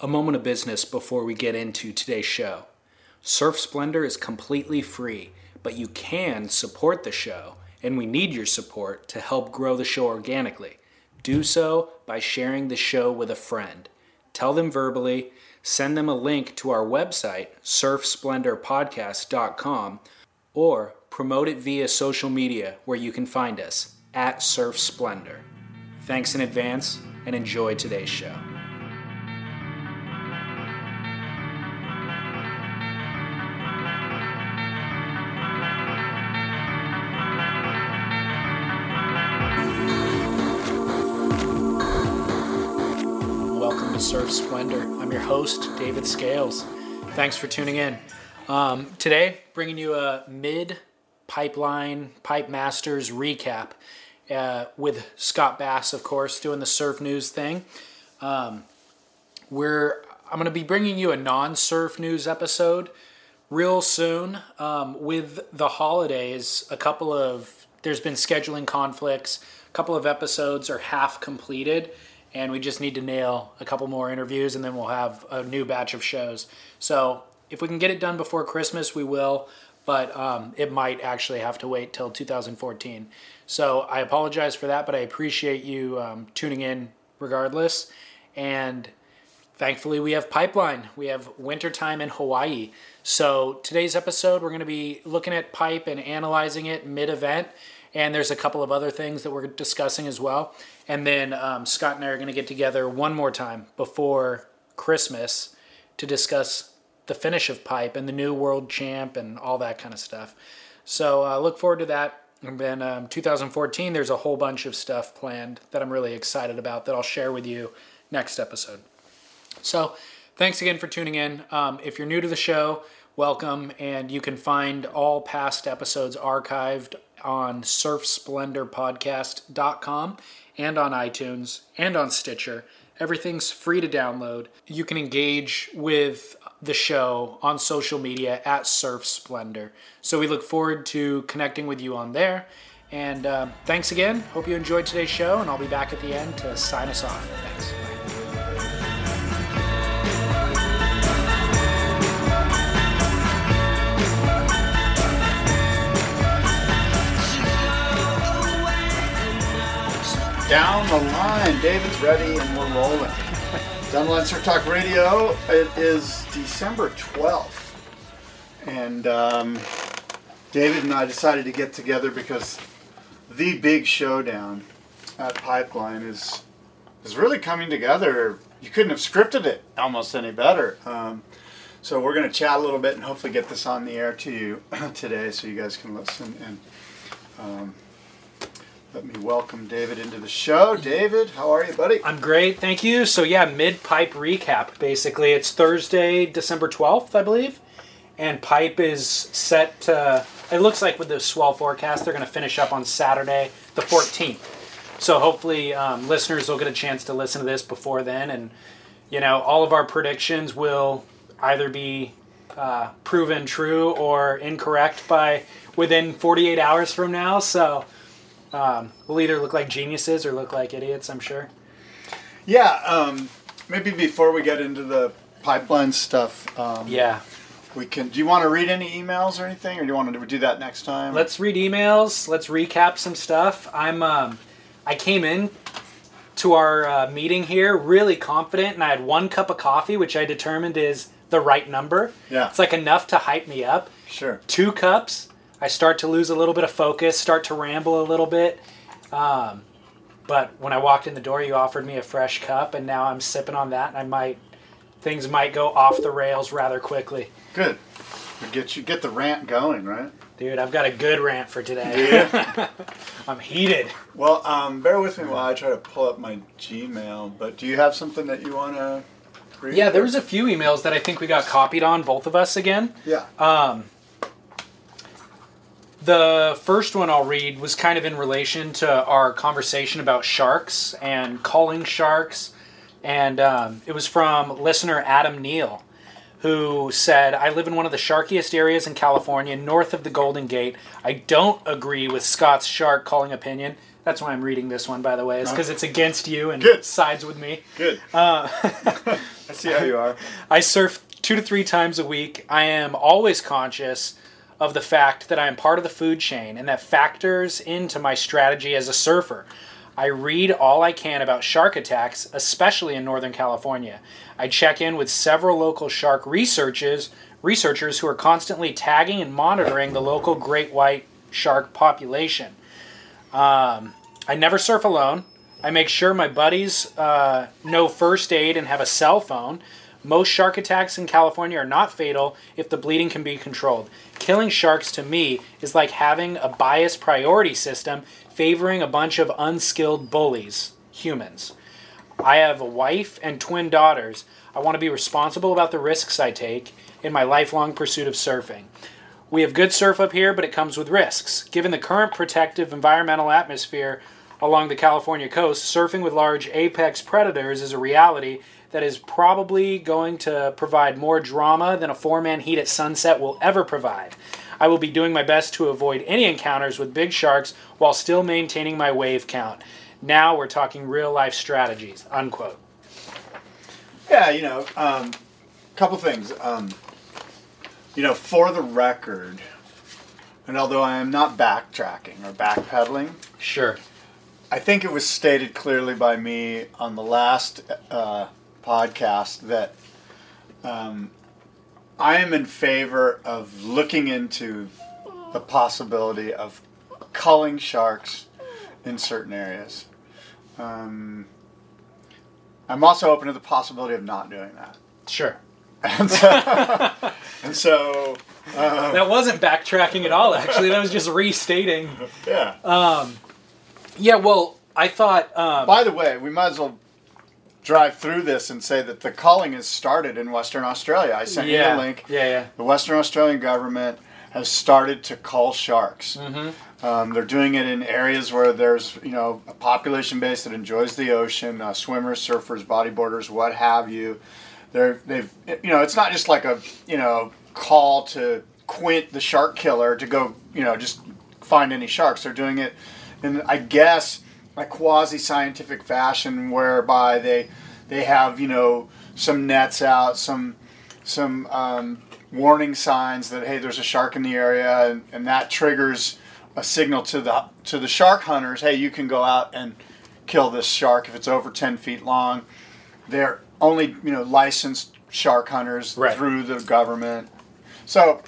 A moment of business before we get into today's show. Surf Splendor is completely free, but you can support the show, and we need your support to help grow the show organically. Do so by sharing the show with a friend. Tell them verbally, send them a link to our website, surfsplendorpodcast.com, or promote it via social media where you can find us at Surf Splendor. Thanks in advance and enjoy today's show. I'm your host, David Scales. Thanks for tuning in. Um, today, bringing you a mid pipeline pipe masters recap uh, with Scott Bass, of course, doing the surf news thing. Um, we're I'm going to be bringing you a non-surf news episode real soon. Um, with the holidays, a couple of there's been scheduling conflicts. A couple of episodes are half completed, and we just need to nail a couple more interviews, and then we'll have a new batch of shows. So if we can get it done before Christmas, we will. But um, it might actually have to wait till 2014. So I apologize for that, but I appreciate you um, tuning in regardless. And thankfully, we have pipeline. We have wintertime in Hawaii. So today's episode, we're going to be looking at pipe and analyzing it mid event. And there's a couple of other things that we're discussing as well. And then um, Scott and I are going to get together one more time before Christmas to discuss the finish of pipe and the new world champ and all that kind of stuff. So uh, look forward to that. And then um, 2014, there's a whole bunch of stuff planned that I'm really excited about that I'll share with you next episode. So thanks again for tuning in. Um, if you're new to the show, welcome. And you can find all past episodes archived on surfsplendorpodcast.com and on iTunes and on Stitcher. Everything's free to download. You can engage with the show on social media at Surf Splendor. So we look forward to connecting with you on there. And uh, thanks again. Hope you enjoyed today's show, and I'll be back at the end to sign us off. Thanks. Down the line, David's ready and we're rolling. Surf Talk Radio. It is December 12th. And um, David and I decided to get together because the big showdown at Pipeline is is really coming together. You couldn't have scripted it almost any better. Um, so we're going to chat a little bit and hopefully get this on the air to you today so you guys can listen and um, let me welcome David into the show. David, how are you, buddy? I'm great, thank you. So yeah, mid pipe recap. Basically, it's Thursday, December 12th, I believe, and pipe is set to. It looks like with the swell forecast, they're going to finish up on Saturday, the 14th. So hopefully, um, listeners will get a chance to listen to this before then, and you know, all of our predictions will either be uh, proven true or incorrect by within 48 hours from now. So. Um, we'll either look like geniuses or look like idiots, I'm sure. Yeah, um, maybe before we get into the pipeline stuff, um, Yeah. we can. Do you want to read any emails or anything, or do you want to do that next time? Let's read emails. Let's recap some stuff. I'm um, I came in to our uh, meeting here really confident, and I had one cup of coffee, which I determined is the right number. Yeah. It's like enough to hype me up. Sure. Two cups, I start to lose a little bit of focus, start to ramble a little bit. Um, but when I walked in the door, you offered me a fresh cup, and now I'm sipping on that, and I might things might go off the rails rather quickly. Good. Get you get the rant going, right? Dude, I've got a good rant for today. I'm heated. Well, um, bear with me while I try to pull up my Gmail. But do you have something that you want to read? Yeah, there was a few emails that I think we got copied on, both of us again. Yeah. Um, the first one I'll read was kind of in relation to our conversation about sharks and calling sharks. And um, it was from listener Adam Neal, who said, I live in one of the sharkiest areas in California, north of the Golden Gate. I don't agree with Scott's shark calling opinion. That's why I'm reading this one, by the way, is because it's against you and Good. sides with me. Good. Uh, I see how you are. I surf two to three times a week. I am always conscious of the fact that I am part of the food chain, and that factors into my strategy as a surfer. I read all I can about shark attacks, especially in Northern California. I check in with several local shark researchers, researchers who are constantly tagging and monitoring the local great white shark population. Um, I never surf alone. I make sure my buddies uh, know first aid and have a cell phone. Most shark attacks in California are not fatal if the bleeding can be controlled. Killing sharks to me is like having a biased priority system favoring a bunch of unskilled bullies, humans. I have a wife and twin daughters. I want to be responsible about the risks I take in my lifelong pursuit of surfing. We have good surf up here, but it comes with risks. Given the current protective environmental atmosphere along the California coast, surfing with large apex predators is a reality that is probably going to provide more drama than a four man heat at sunset will ever provide. I will be doing my best to avoid any encounters with big sharks while still maintaining my wave count. Now we're talking real life strategies. Unquote. Yeah, you know, a um, couple things. Um, you know, for the record, and although I am not backtracking or backpedaling, Sure. I think it was stated clearly by me on the last uh, podcast that um, I am in favor of looking into the possibility of culling sharks in certain areas. Um, I'm also open to the possibility of not doing that. Sure. And so, and so um, That wasn't backtracking at all, actually. That was just restating. yeah. Um, yeah, well, I thought. Um, By the way, we might as well drive through this and say that the culling has started in Western Australia. I sent yeah, you a link. Yeah, yeah. The Western Australian government has started to cull sharks. Mm-hmm. Um, they're doing it in areas where there's you know a population base that enjoys the ocean, uh, swimmers, surfers, bodyboarders, what have you. They're they've you know it's not just like a you know call to Quint the shark killer to go you know just find any sharks. They're doing it and I guess a quasi scientific fashion whereby they they have you know some nets out, some some um, warning signs that hey there's a shark in the area and, and that triggers a signal to the to the shark hunters hey you can go out and kill this shark if it's over 10 feet long. They're only you know licensed shark hunters Right. through the government. So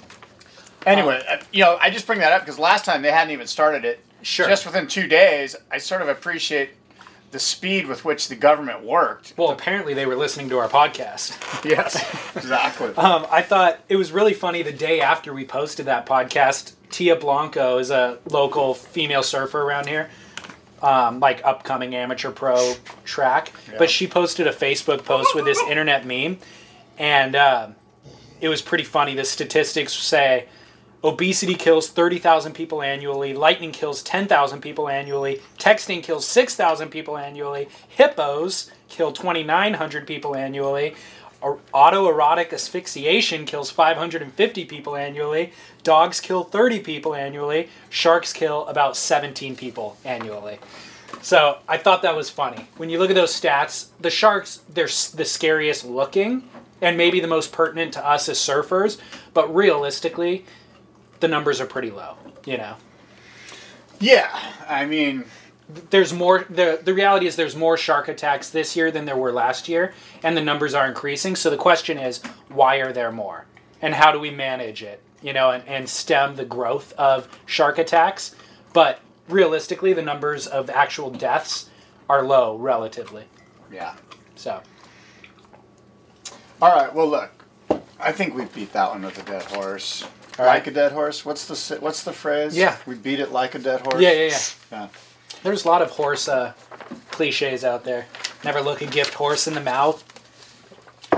anyway uh, you know i just bring that up because last time they hadn't even started it Sure. just within two days i sort of appreciate the speed with which the government worked Well, apparently they were listening to our podcast. yes exactly Um, I thought it was really funny the day after we posted that podcast. Tia Blanco is a local female surfer around here, um, like upcoming amateur pro track. Yeah. But she posted a Facebook post with this internet meme, and um it was pretty funny. The statistics say obesity kills 30,000 people annually, lightning kills 10,000 people annually, texting kills 6,000 people annually, hippos kill 2,900 people annually, autoerotic asphyxiation kills 550 people annually, dogs kill 30 people annually, sharks kill about 17 people annually. So I thought that was funny. When you look at those stats, the sharks, they're the scariest looking and maybe the most pertinent to us as surfers, but realistically, the numbers are pretty low, you know. yeah i mean There's more the the reality is there's more shark attacks this year than there were last year and the numbers are increasing. So the question is why are there more? And how do we manage it? You know, and, and stem the growth of shark attacks. But realistically the numbers of actual deaths are low relatively. yeah So All right. Well, look. I think we beat that one with a dead horse. All like right. a dead horse. What's the what's the phrase? Yeah. We beat it like a dead horse. Yeah, yeah, yeah. Yeah. There's a lot of horse uh, cliches out there. Never look a gift horse in the mouth.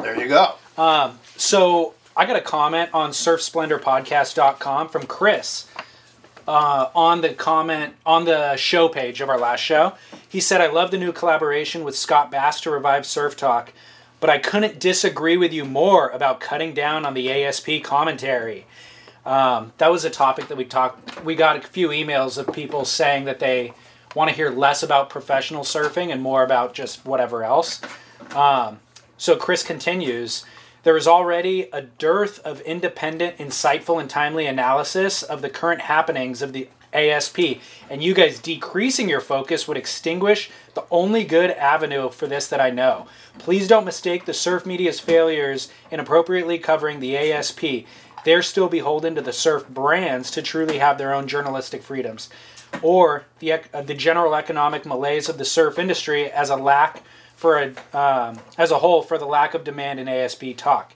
There you go. Um, so I got a comment on surfsplendorpodcast.com from Chris uh, on the comment on the show page of our last show. He said, I love the new collaboration with Scott Bass to revive Surf Talk, but I couldn't disagree with you more about cutting down on the ASP commentary. Um, that was a topic that we talked. We got a few emails of people saying that they want to hear less about professional surfing and more about just whatever else. Um, So Chris continues. There is already a dearth of independent, insightful, and timely analysis of the current happenings of the ASP, and you guys decreasing your focus would extinguish the only good avenue for this that I know. Please don't mistake the surf media's failures in appropriately covering the ASP. They're still beholden to the surf brands to truly have their own journalistic freedoms, or the uh, the general economic malaise of the surf industry as a lack for a um, as a whole for the lack of demand in ASP talk.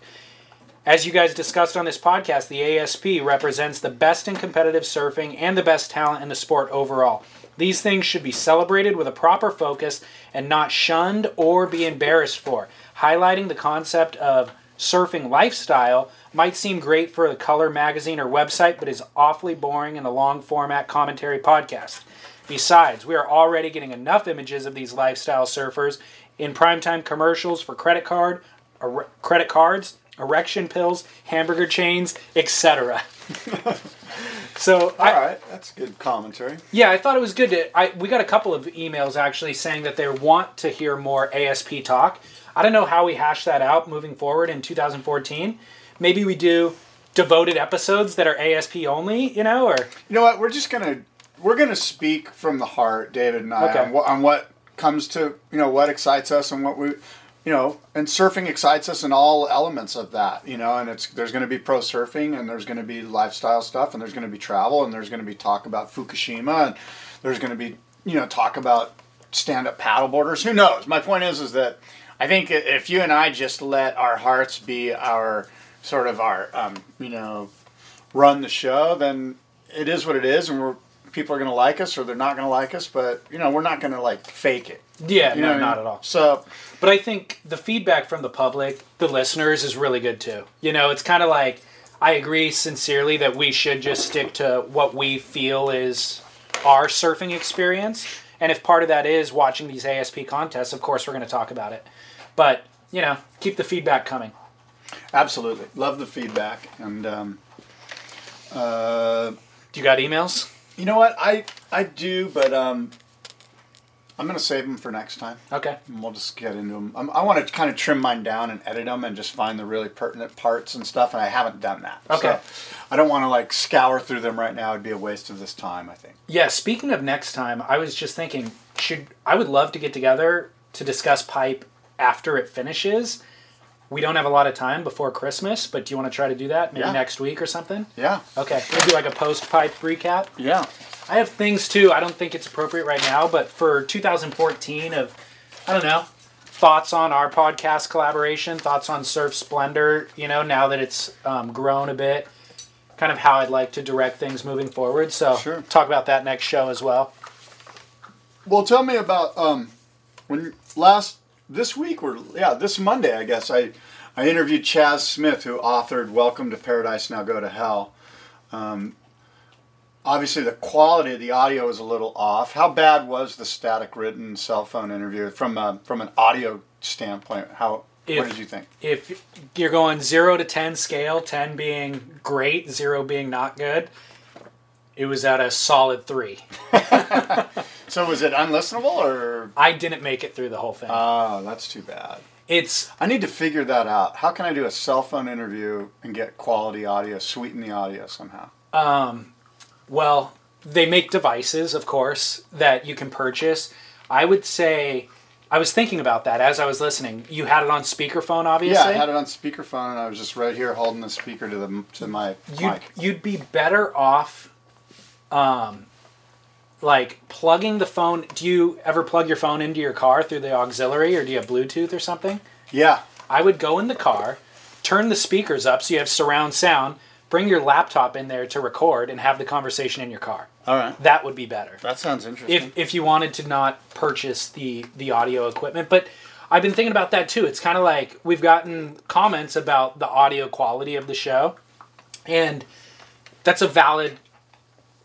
As you guys discussed on this podcast, the ASP represents the best in competitive surfing and the best talent in the sport overall. These things should be celebrated with a proper focus and not shunned or be embarrassed for. Highlighting the concept of surfing lifestyle might seem great for a color magazine or website, but is awfully boring in a long format commentary podcast. Besides, we are already getting enough images of these lifestyle surfers in primetime commercials for credit card, er- credit cards, erection pills, hamburger chains, etc. so All I, right, that's good commentary. yeah, I thought it was good to. I we got a couple of emails actually saying that they want to hear more ASP talk. I don't know how we hash that out moving forward in 2014. Maybe we do devoted episodes that are ASP only, you know, or You know what? We're just gonna we're gonna speak from the heart, David and I, Okay. on, what, on what comes to you know what excites us and what we, you know, and surfing excites us in all elements of that. You know, and it's there's going to be pro surfing and there's going to be lifestyle stuff and there's going to be travel and there's going to be talk about Fukushima and there's going to be you know talk about stand up paddleboarders. Who knows? My point is is that I think if you and I just let our hearts be our sort of our um, you know run the show, then it is what it is, and we're people are going to like us or they're not going to like us, but you know we're not going to like fake it. yeah, You no, know I not mean? at all. So But I think the feedback from the public, the listeners, is really good too. You know, it's kind of like I agree sincerely that we should just stick to what we feel is our surfing experience. And if part of that is watching these ASP contests, of course we're going to talk about it. But, you know, keep the feedback coming. absolutely love the feedback, and um, uh, Do you got emails? you know what I I do, but um, I'm going to save them for next time. Okay. And we'll just get into them. Um, I want to kind of trim mine down and edit them and just find the really pertinent parts and stuff, and I haven't done that. Okay. So I don't want to like scour through them right now. It'd be a waste of this time, I think. Yeah, speaking of next time, I was just thinking, should I would love to get together to discuss pipe after it finishes. We don't have a lot of time before Christmas, but do you want to try to do that maybe Yeah. next week or something? Yeah. Okay, we'll do like a post pipe recap. Yeah. I have things too. I don't think it's appropriate right now, but for 2014 of I don't know thoughts on our podcast collaboration, thoughts on Surf Splendor. You know, now that it's um, grown a bit, kind of how I'd like to direct things moving forward. So Sure. talk about that next show as well. Well, tell me about um, when last this week or yeah this Monday I guess I I interviewed Chaz Smith who authored Welcome to Paradise Now Go to Hell. Um, obviously the quality of the audio is a little off. How bad was the static written cell phone interview from a, from an audio standpoint? How If- what did you think? If you're going zero to ten scale, ten being great, zero being not good, it was at a solid three. So was it unlistenable or? I didn't make it through the whole thing. Oh, that's too bad. it's I need to figure that out. How can I do a cell phone interview and get quality audio, sweeten the audio somehow? um, Well, they make devices, of course, that you can purchase. I would say, I was thinking about that as I was listening. You had it on speakerphone, obviously. Yeah. I had it on speakerphone, and I was just right here holding the speaker to the to my You'd, mic. you'd be better off, um, like plugging the phone. Do you ever plug your phone into your car through the auxiliary, or do you have Bluetooth or something? Yeah, I would go in the car, turn the speakers up so you have surround sound, bring your laptop in there to record, and have the conversation in your car. all right. That would be better. That sounds interesting. if if you wanted to not purchase the the audio equipment but i've been thinking about that too it's kind of like we've gotten comments about the audio quality of the show and that's a valid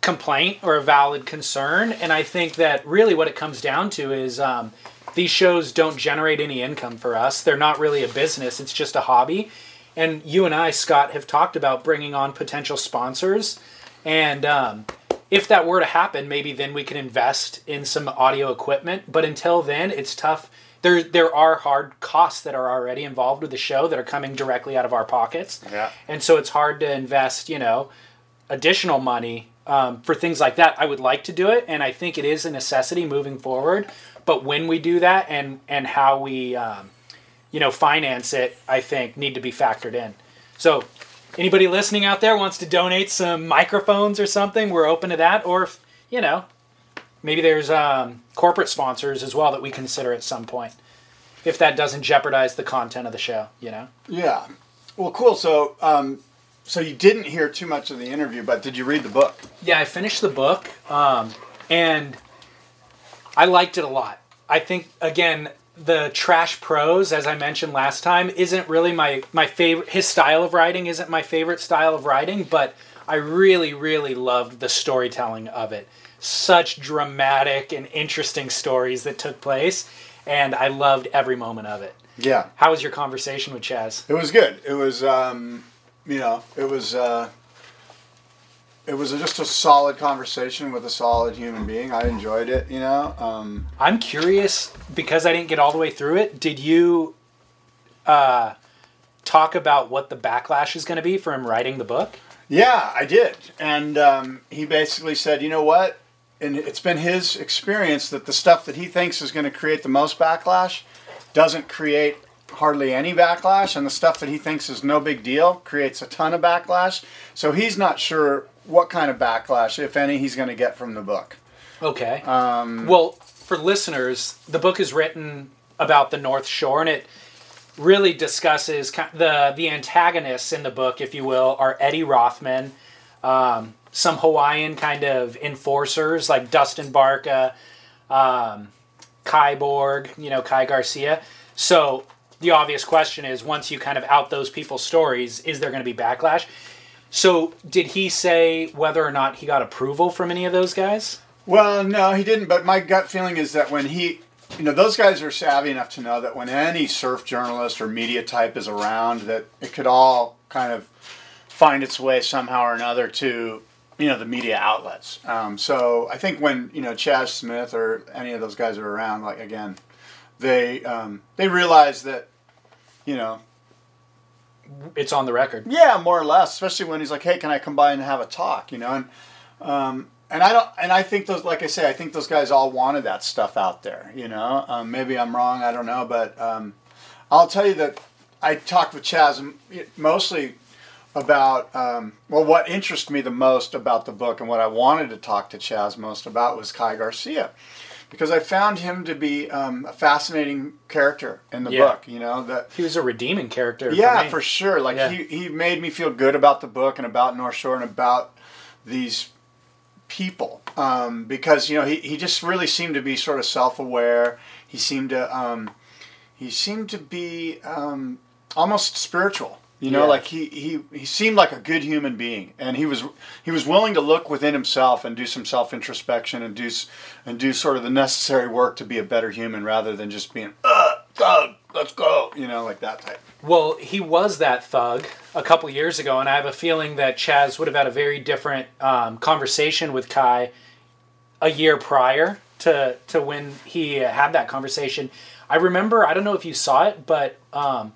complaint or a valid concern and i think that really what it comes down to is um, these shows don't generate any income for us they're not really a business it's just a hobby and you and i scott have talked about bringing on potential sponsors and um, if that were to happen, maybe then we can invest in some audio equipment. But until then, it's tough there there are hard costs that are already involved with the show that are coming directly out of our pockets. Yeah. And so it's hard to invest, you know, additional money um, for things like that. I would like to do it, and I think it is a necessity moving forward. But when we do that, and and how we, um, you know, finance it, I think need to be factored in. So, anybody listening out there wants to donate some microphones or something, we're open to that. Or if you know, maybe there's um, corporate sponsors as well that we consider at some point, if that doesn't jeopardize the content of the show. You know. Yeah. Well, cool. So, um, so you didn't hear too much of the interview, but did you read the book? Yeah, I finished the book, um, and I liked it a lot. I think again, the trash prose, as I mentioned last time, isn't really my my favorite. His style of writing isn't my favorite style of writing, but I really, really loved the storytelling of it. Such dramatic and interesting stories that took place, and I loved every moment of it. Yeah. How was your conversation with Chaz? It was good. It was, um, you know, it was, uh, it was just a solid conversation with a solid human being. I enjoyed it. You know. Um, I'm curious because I didn't get all the way through it. Did you uh, talk about what the backlash is going to be for him writing the book? Yeah, I did. And um, he basically said, you know what? And it's been his experience that the stuff that he thinks is going to create the most backlash doesn't create hardly any backlash, and the stuff that he thinks is no big deal creates a ton of backlash. So he's not sure what kind of backlash, if any, he's going to get from the book. Okay. Um, well, for listeners, the book is written about the North Shore, and it really discusses the the antagonists in the book, if you will, are Eddie Rothman, um, some Hawaiian kind of enforcers like Dustin Barca, um, Kai Borg, you know, Kai Garcia. So the obvious question is, once you kind of out those people's stories, is there going to be backlash? So did he say whether or not he got approval from any of those guys? Well, no, he didn't. But my gut feeling is that when he, you know, those guys are savvy enough to know that when any surf journalist or media type is around, that it could all kind of find its way somehow or another to, you know, the media outlets. Um, so I think when you know Chaz Smith or any of those guys are around, like again, they um, they realize that, you know, It's on the record. yeah, more or less. Especially when he's like, "Hey, can I come by and have a talk?" You know, and um, and I don't, and I think those, like I say, I think those guys all wanted that stuff out there. You know, um, maybe I'm wrong. I don't know, but um, I'll tell you that I talked with Chaz mostly about um, well, what interested me the most about the book and what I wanted to talk to Chaz most about was Kai Garcia. Because I found him to be um, a fascinating character in the Yeah. book, you know that He was a redeeming character. yeah, for, for sure. Like Yeah. he, he made me feel good about the book and about North Shore and about these people um, because you know he, he just really seemed to be sort of self aware. He seemed to um, he seemed to be um, almost spiritual. You know, Yeah. like he, he he seemed like a good human being, and he was he was willing to look within himself and do some self introspection and do and do sort of the necessary work to be a better human rather than just being uh, go let's go you know like that type. Well, he was that thug a couple years ago, and I have a feeling that Chaz would have had a very different um, conversation with Kai a year prior to to when he had that conversation. I remember. I don't know if you saw it, but um,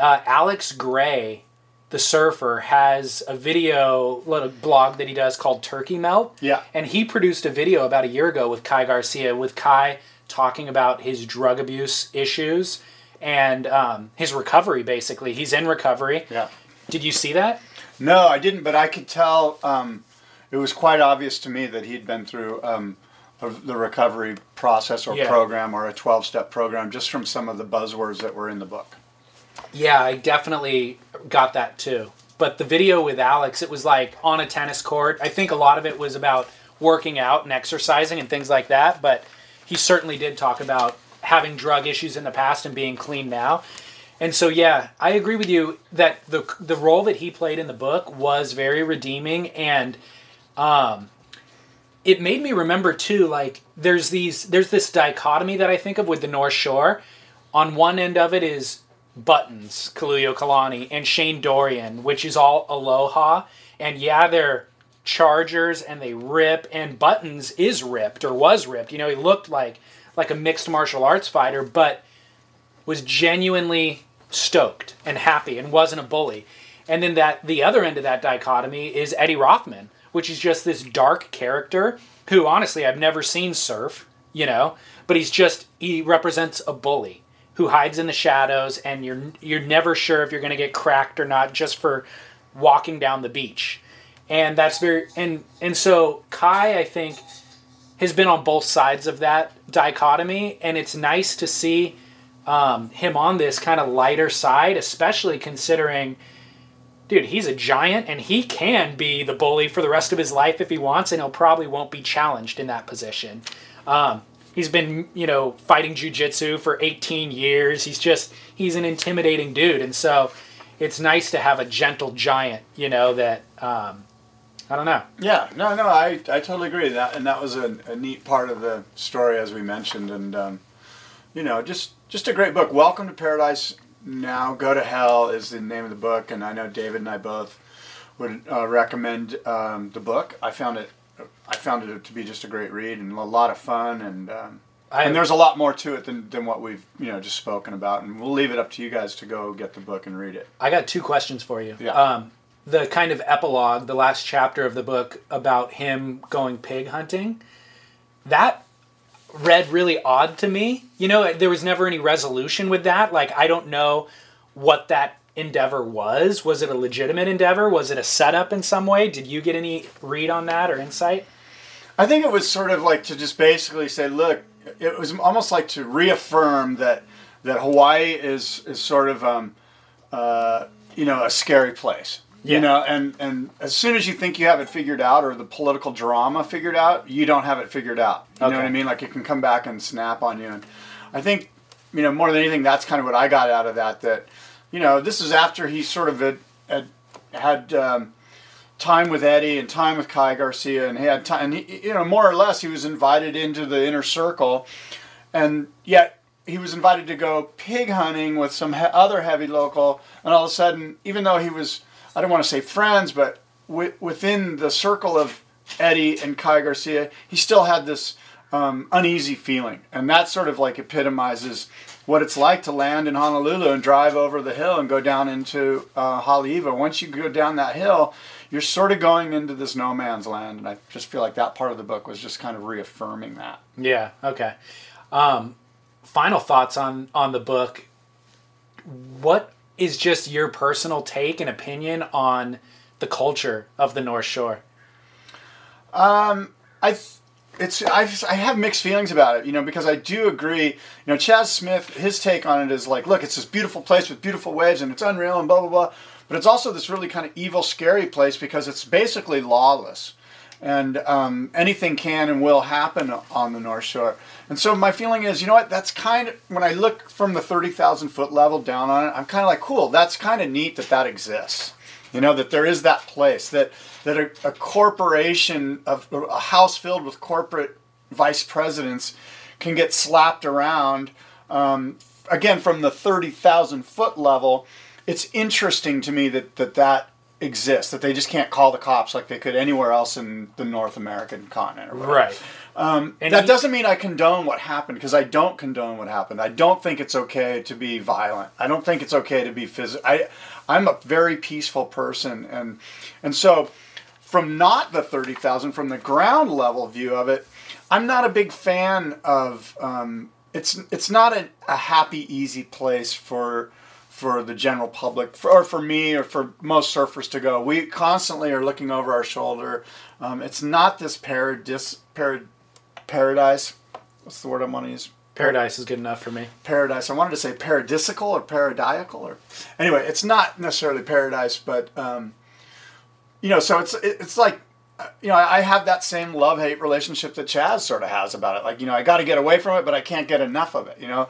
uh, Alex Gray, the surfer, has a video little blog that he does called Turkey Melt. Yeah. And he produced a video about a year ago with Kai Garcia, with Kai talking about his drug abuse issues and um, his recovery. Basically, he's in recovery. Yeah. Did you see that? No, I didn't, but I could tell. Um, it was quite obvious to me that he'd been through um, the recovery process or Yeah. program or a twelve-step program just from some of the buzzwords that were in the book. Yeah, I definitely got that too. But the video with Alex, it was like on a tennis court. I think a lot of it was about working out and exercising and things like that. But he certainly did talk about having drug issues in the past and being clean now. And so, yeah, I agree with you that the the role that he played in the book was very redeeming, and um, it made me remember too. Like, there's these there's this dichotomy that I think of with the North Shore. On one end of it is Buttons, Kaluhiokalani, and Shane Dorian, which is all Aloha. And yeah, they're Chargers and they rip, and Buttons is ripped or was ripped. You know, he looked like like a mixed martial arts fighter, but was genuinely stoked and happy and wasn't a bully. And then that the other end of that dichotomy is Eddie Rothman, which is just this dark character who honestly I've never seen surf, you know, but he's just he represents a bully who hides in the shadows and you're you're never sure if you're going to get cracked or not just for walking down the beach. And that's very and and so Kai I think has been on both sides of that dichotomy and it's nice to see um, him on this kind of lighter side, especially considering, dude, he's a giant and he can be the bully for the rest of his life if he wants, and he'll probably won't be challenged in that position. Um, he's been, you know, fighting jujitsu for 18 years. He's just, he's an intimidating dude. And so it's nice to have a gentle giant, you know, that, um, I don't know. Yeah, no, no, I, I totally agree. That and that was a, a neat part of the story, as we mentioned, and um, you know, just just a great book. Welcome to Paradise Now, Go to Hell is the name of the book, and I know David and I both would uh, recommend um, the book. I found it, I found it to be just a great read and a lot of fun, and um, I- and there's a lot more to it than, than what we've you know just spoken about. And we'll leave it up to you guys to go get the book and read it. I got two questions for you. Yeah. Um, the kind of epilogue, the last chapter of the book about him going pig hunting, that read really odd to me. You know, there was never any resolution with that. Like, I don't know what that endeavor was. Was it a legitimate endeavor? Was it a setup in some way? Did you get any read on that or insight? I think it was sort of like to just basically say, look, it was almost like to reaffirm that that Hawaii is is sort of um, uh, you know a scary place. Yeah. You know, and and as soon as you think you have it figured out or the political drama figured out, you don't have it figured out. You know what I mean? Like it can come back and snap on you. And I think you know more than anything, that's kind of what I got out of that. That you know, this is after he sort of had had, had um, time with Eddie and time with Kai Garcia, and he had time. And he, you know, more or less, he was invited into the inner circle, and yet he was invited to go pig hunting with some he- other heavy local, and all of a sudden, even though he was, I don't want to say friends, but wi- within the circle of Eddie and Kai Garcia, he still had this um, uneasy feeling, and that sort of like epitomizes what it's like to land in Honolulu and drive over the hill and go down into uh, Haleiwa. Once you go down that hill, you're sort of going into this no man's land, and I just feel like that part of the book was just kind of reaffirming that. Yeah. Okay. Um, final thoughts on on the book. What is just your personal take and opinion on the culture of the North Shore? Um, I th- it's I I have mixed feelings about it, you know, because I do agree. You know, Chaz Smith, his take on it is like, look, it's this beautiful place with beautiful waves and it's unreal and blah blah blah, but it's also this really kind of evil, scary place because it's basically lawless, and um, anything can and will happen on the North Shore. And so my feeling is, you know what? That's kind of when I look from the thirty thousand foot level down on it, I'm kind of like, cool. That's kind of neat that that exists. You know that there is that place that that a, a corporation of a house filled with corporate vice presidents can get slapped around. Um, again, from the thirty thousand foot level, it's interesting to me that that that exists. That they just can't call the cops like they could anywhere else in the North American continent. Or whatever. Right. And That he- doesn't mean I condone what happened because I don't condone what happened. I don't think it's okay to be violent. I don't think it's okay to be physical. I, I'm a very peaceful person, and and so from not the thirty thousand, from the ground level view of it, I'm not a big fan of. Um, it's it's not a, a happy, easy place for for the general public, for, or for me, or for most surfers to go. We constantly are looking over our shoulder. Um, it's not this paradis, parad, paradise. What's the word I want to use? Paradise is good enough for me. Paradise. I wanted to say paradisical or paradiacal, or anyway, it's not necessarily paradise, but um, you know, so it's it's like you know, I have that same love hate relationship that Chaz sort of has about it. Like, you know, I got to get away from it, but I can't get enough of it. You know,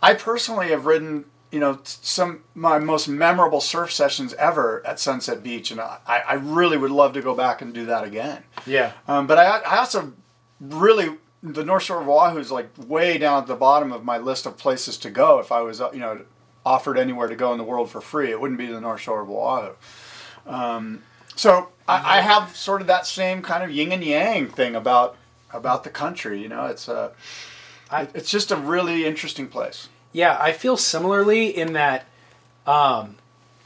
I personally have ridden, you know, some my most memorable surf sessions ever at Sunset Beach, and I, I really would love to go back and do that again. Yeah. Um, but I, I also really the North Shore of Oahu is like way down at the bottom of my list of places to go. If I was uh, you know offered anywhere to go in the world for free, it wouldn't be the North Shore of Oahu. Um, so I, I have sort of that same kind of yin and yang thing about about the country. You know, it's uh, I- it's just a really interesting place. Yeah, I feel similarly in that um,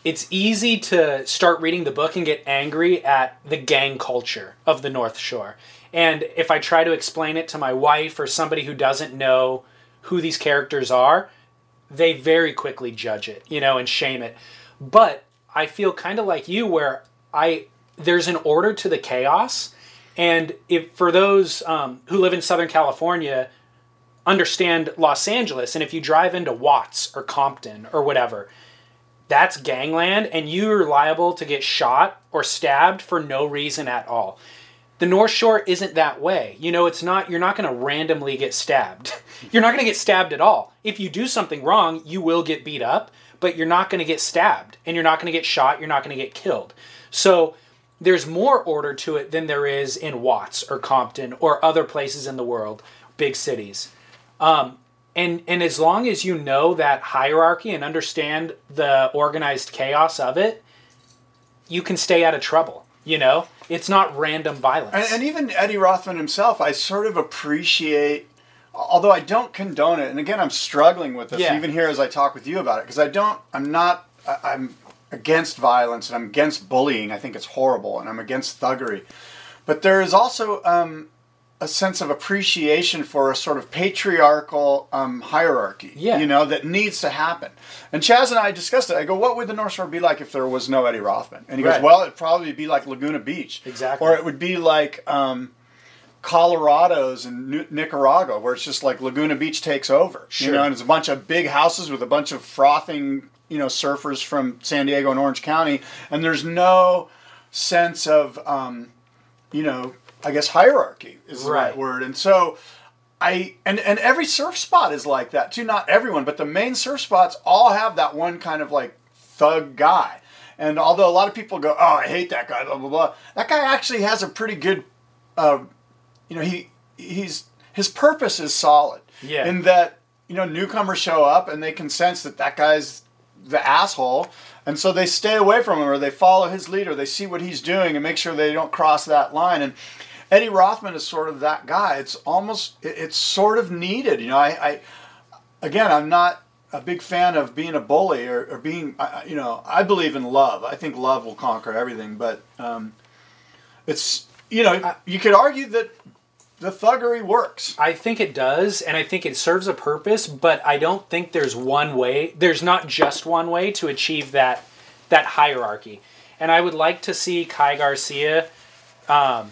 it's easy to start reading the book and get angry at the gang culture of the North Shore. And if I try to explain it to my wife or somebody who doesn't know who these characters are, they very quickly judge it, you know, and shame it. But I feel kind of like you where I there's an order to the chaos and if for those um, who live in Southern California, understand Los Angeles, and if you drive into Watts or Compton or whatever, that's gangland, and you're liable to get shot or stabbed for no reason at all. The North Shore isn't that way. You know, it's not, you're not going to randomly get stabbed. You're not going to get stabbed at all. If you do something wrong, you will get beat up, but you're not going to get stabbed, and you're not going to get shot, you're not going to get killed. So, there's more order to it than there is in Watts or Compton or other places in the world, big cities. Um, and and as long as you know that hierarchy and understand the organized chaos of it, you can stay out of trouble. You know, it's not random violence. And, and even Eddie Rothman himself, I sort of appreciate, although I don't condone it. And again, I'm struggling with this Yeah. even here as I talk with you about it because I don't. I'm not. I, I'm against violence and I'm against bullying. I think it's horrible, and I'm against thuggery. But there is also um, a sense of appreciation for a sort of patriarchal um, hierarchy, Yeah. you know, that needs to happen. And Chaz and I discussed it. I go, what would the North Shore be like if there was no Eddie Rothman? And he goes, well, it'd probably be like Laguna Beach. Exactly. Or it would be like um, Colorado's and Ni- Nicaragua, where it's just like Laguna Beach takes over. You know, and it's a bunch of big houses with a bunch of frothing, you know, surfers from San Diego and Orange County, and there's no sense of, um, you know, I guess hierarchy is the right Right. word. And so I and and every surf spot is like that too. Not everyone, but the main surf spots all have that one kind of like thug guy. And although a lot of people go, "Oh, I hate that guy," blah blah blah, that guy actually has a pretty good, uh, you know, he he's his purpose is solid. Yeah. In that you know newcomers show up and they can sense that that guy's the asshole, and so they stay away from him or they follow his lead or they see what he's doing and make sure they don't cross that line. And Eddie Rothman is sort of that guy. It's almost it's sort of needed. You know, I, I again I'm not a big fan of being a bully or, or being you know I believe in love. I think love will conquer everything. But um, it's you know you could argue that the thuggery works. I think it does, and I think it serves a purpose, but I don't think there's one way. There's not just one way to achieve that that hierarchy. And I would like to see Kai Garcia um,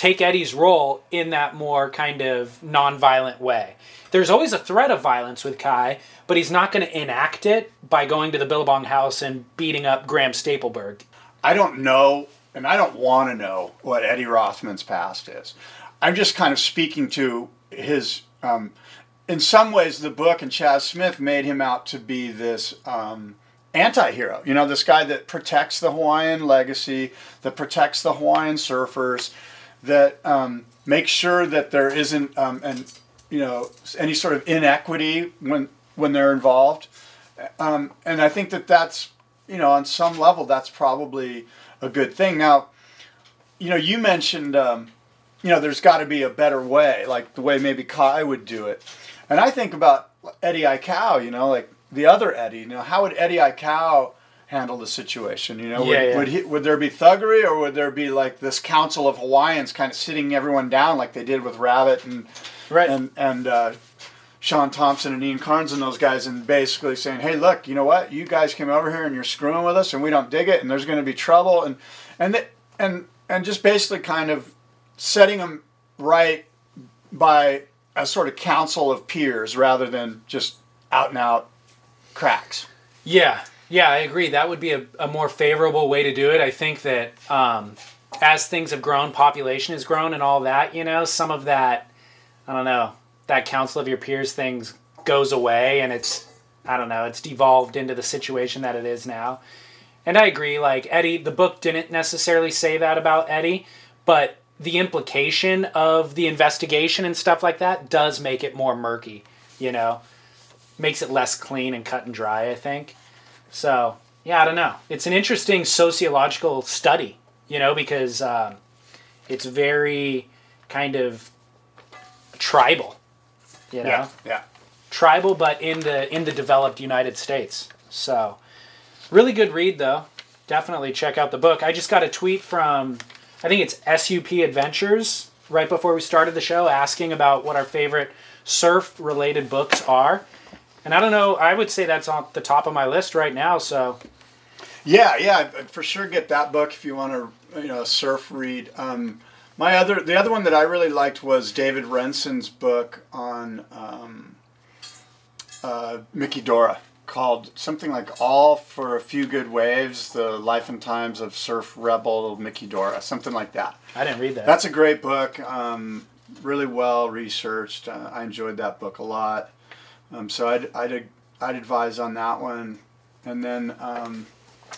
take Eddie's role in that more kind of nonviolent way. There's always a threat of violence with Kai, but he's not going to enact it by going to the Billabong house and beating up Graham Stapelberg. I don't know, and I don't want to know what Eddie Rothman's past is. I'm just kind of speaking to his. Um, in some ways, the book and Chaz Smith made him out to be this um, anti-hero. You know, this guy that protects the Hawaiian legacy, that protects the Hawaiian surfers, that um, makes sure that there isn't um, an you know any sort of inequity when when they're involved. Um, and I think that that's you know on some level that's probably a good thing. Now, you know, you mentioned um, you know there's got to be a better way, like the way maybe Kai would do it. And I think about Eddie Aikau, you know, like the other Eddie. You know, how would Eddie Aikau handle the situation? You know, would, Yeah, yeah. would he would there be thuggery or would there be like this council of Hawaiians kind of sitting everyone down like they did with Rabbit and Right. and and uh, Shaun Tomson and Ian Cairns and those guys, and basically saying, "Hey, look, you know what? You guys came over here and you're screwing with us, and we don't dig it, and there's going to be trouble." And and and and just basically kind of setting them right by a sort of council of peers rather than just out and out cracks. Yeah, yeah, I agree. That would be a, a more favorable way to do it. I think that um, as things have grown, population has grown, and all that, you know, some of that, I don't know, that council of your peers things goes away, and it's, I don't know, it's devolved into the situation that it is now. And I agree, like, Eddie, the book didn't necessarily say that about Eddie, but the implication of the investigation and stuff like that does make it more murky, you know? Makes it less clean and cut and dry, I think. So yeah, I don't know. It's an interesting sociological study, you know, because um, it's very kind of tribal, You know, Yeah, yeah. tribal, but in the in the developed United States. So, really good read though. Definitely check out the book. I just got a tweet from, I think it's SUP Adventures right before we started the show, asking about what our favorite surf related books are. And I don't know. I would say that's on the top of my list right now. So Yeah, yeah, for sure get that book if you want to, you know, surf read. Um, my other, the other one that I really liked was David Rensin's book on um, uh, Mickey Dora, called something like "All for a Few Good Waves: The Life and Times of Surf Rebel Mickey Dora," something like that. I didn't read that. That's a great book. Um, really well researched. Uh, I enjoyed that book a lot. Um, so I'd, I'd I'd advise on that one. And then um,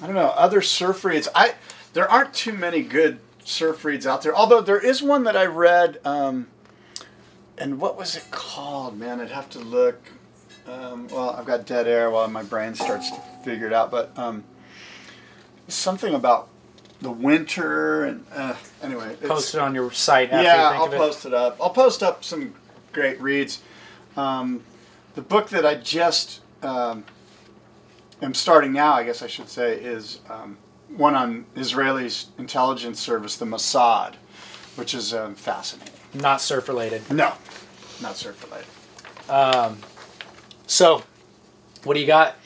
I don't know other surf reads. I there aren't too many good surf reads out there. Although there is one that I read. Um, and what was it called? Man, I'd have to look. Um, well, I've got dead air while my brain starts to figure it out. But um, something about the winter and uh, anyway. Post it on your site after yeah, I'll it. post it up. I'll post up some great reads. Um, the book that I just um, am starting now, I guess I should say, is um, one on Israeli's intelligence service, the Mossad, which is um, fascinating. Not surf related. No, not surf related. So, what do you got?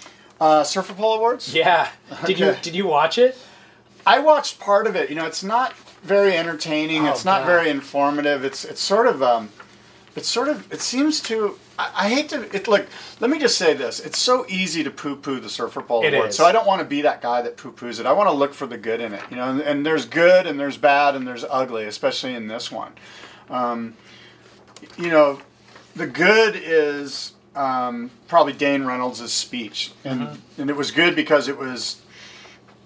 Uh, Surfer Poll Awards. Yeah. Did you did you watch it? I watched part of it. You know, it's not very entertaining. Oh, it's not God. very informative. It's it's sort of um, it's sort of it seems to. I, I hate to. It look. Let me just say this. It's so easy to poo-poo the Surfer Poll It Award. is. So I don't want to be that guy that poo-poos it. I want to look for the good in it. You know, and, and there's good and there's bad and there's ugly, especially in this one. Um, you know, the good is um, probably Dane Reynolds' speech, and Mm-hmm. and it was good because it was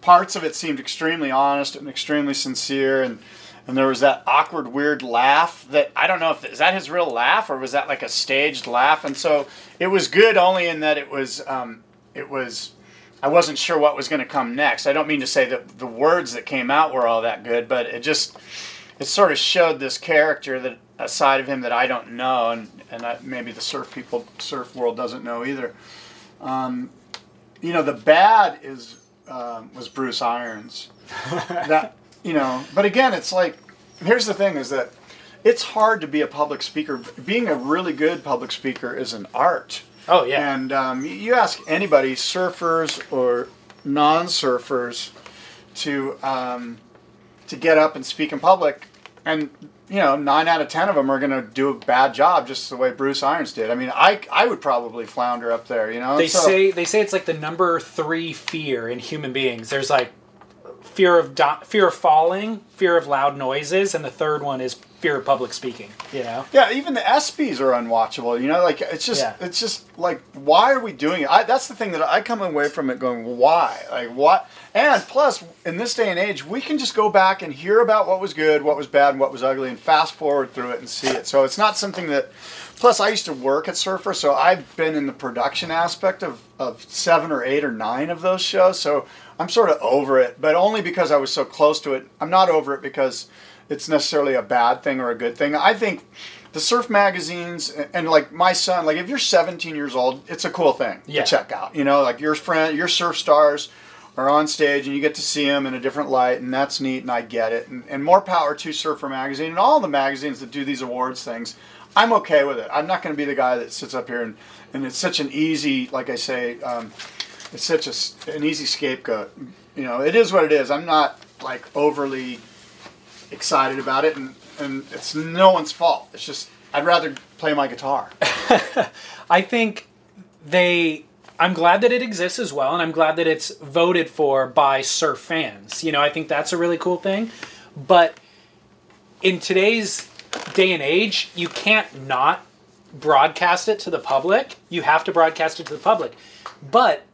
parts of it seemed extremely honest and extremely sincere, and and there was that awkward, weird laugh that I don't know if is that his real laugh or was that like a staged laugh, and so it was good only in that it was um, it was. I wasn't sure what was going to come next. I don't mean to say that the words that came out were all that good, but it just it sort of showed this character that a side of him that I don't know, and and I, maybe the surf people, surf world doesn't know either. Um, you know, the bad is um, was Bruce Irons. that you know, but again, it's like here's the thing: is that it's hard to be a public speaker. Being a really good public speaker is an art. Oh yeah. And um, you- ask anybody, surfers or non-surfers, to um, to get up and speak in public, and you know, nine out of ten of them are going to do a bad job, just the way Bruce Irons did. I mean, I I would probably flounder up there. You know, They So- say they say it's like the number three fear in human beings. There's like fear of do- fear of falling, fear of loud noises, and the third one is fear of public speaking. You know. Yeah, even the ESPYS are unwatchable. You know, like it's just Yeah. it's just like why are we doing it? I, that's the thing that I come away from it going why like what? And plus, in this day and age, we can just go back and hear about what was good, what was bad, and what was ugly, and fast forward through it and see it. So it's not something that. Plus, I used to work at Surfer, so I've been in the production aspect of of seven or eight or nine of those shows. So I'm sort of over it, but only because I was so close to it. I'm not over it because it's necessarily a bad thing or a good thing. I think the surf magazines and, like my son, like if you're 17 years old, it's a cool thing Yeah. to check out. You know, like your friend, your surf stars are on stage and you get to see them in a different light, and that's neat, and I get it. And, and more power to Surfer Magazine and all the magazines that do these awards things. I'm okay with it. I'm not going to be the guy that sits up here and, and it's such an easy, like I say, um, it's such a, an easy scapegoat. You know, it is what it is. I'm not like overly excited about it, and, and it's no one's fault. It's just I'd rather play my guitar. I think they. I'm glad that it exists as well, and I'm glad that it's voted for by surf fans. You know, I think that's a really cool thing. But in today's day and age, you can't not broadcast it to the public. You have to broadcast it to the public. But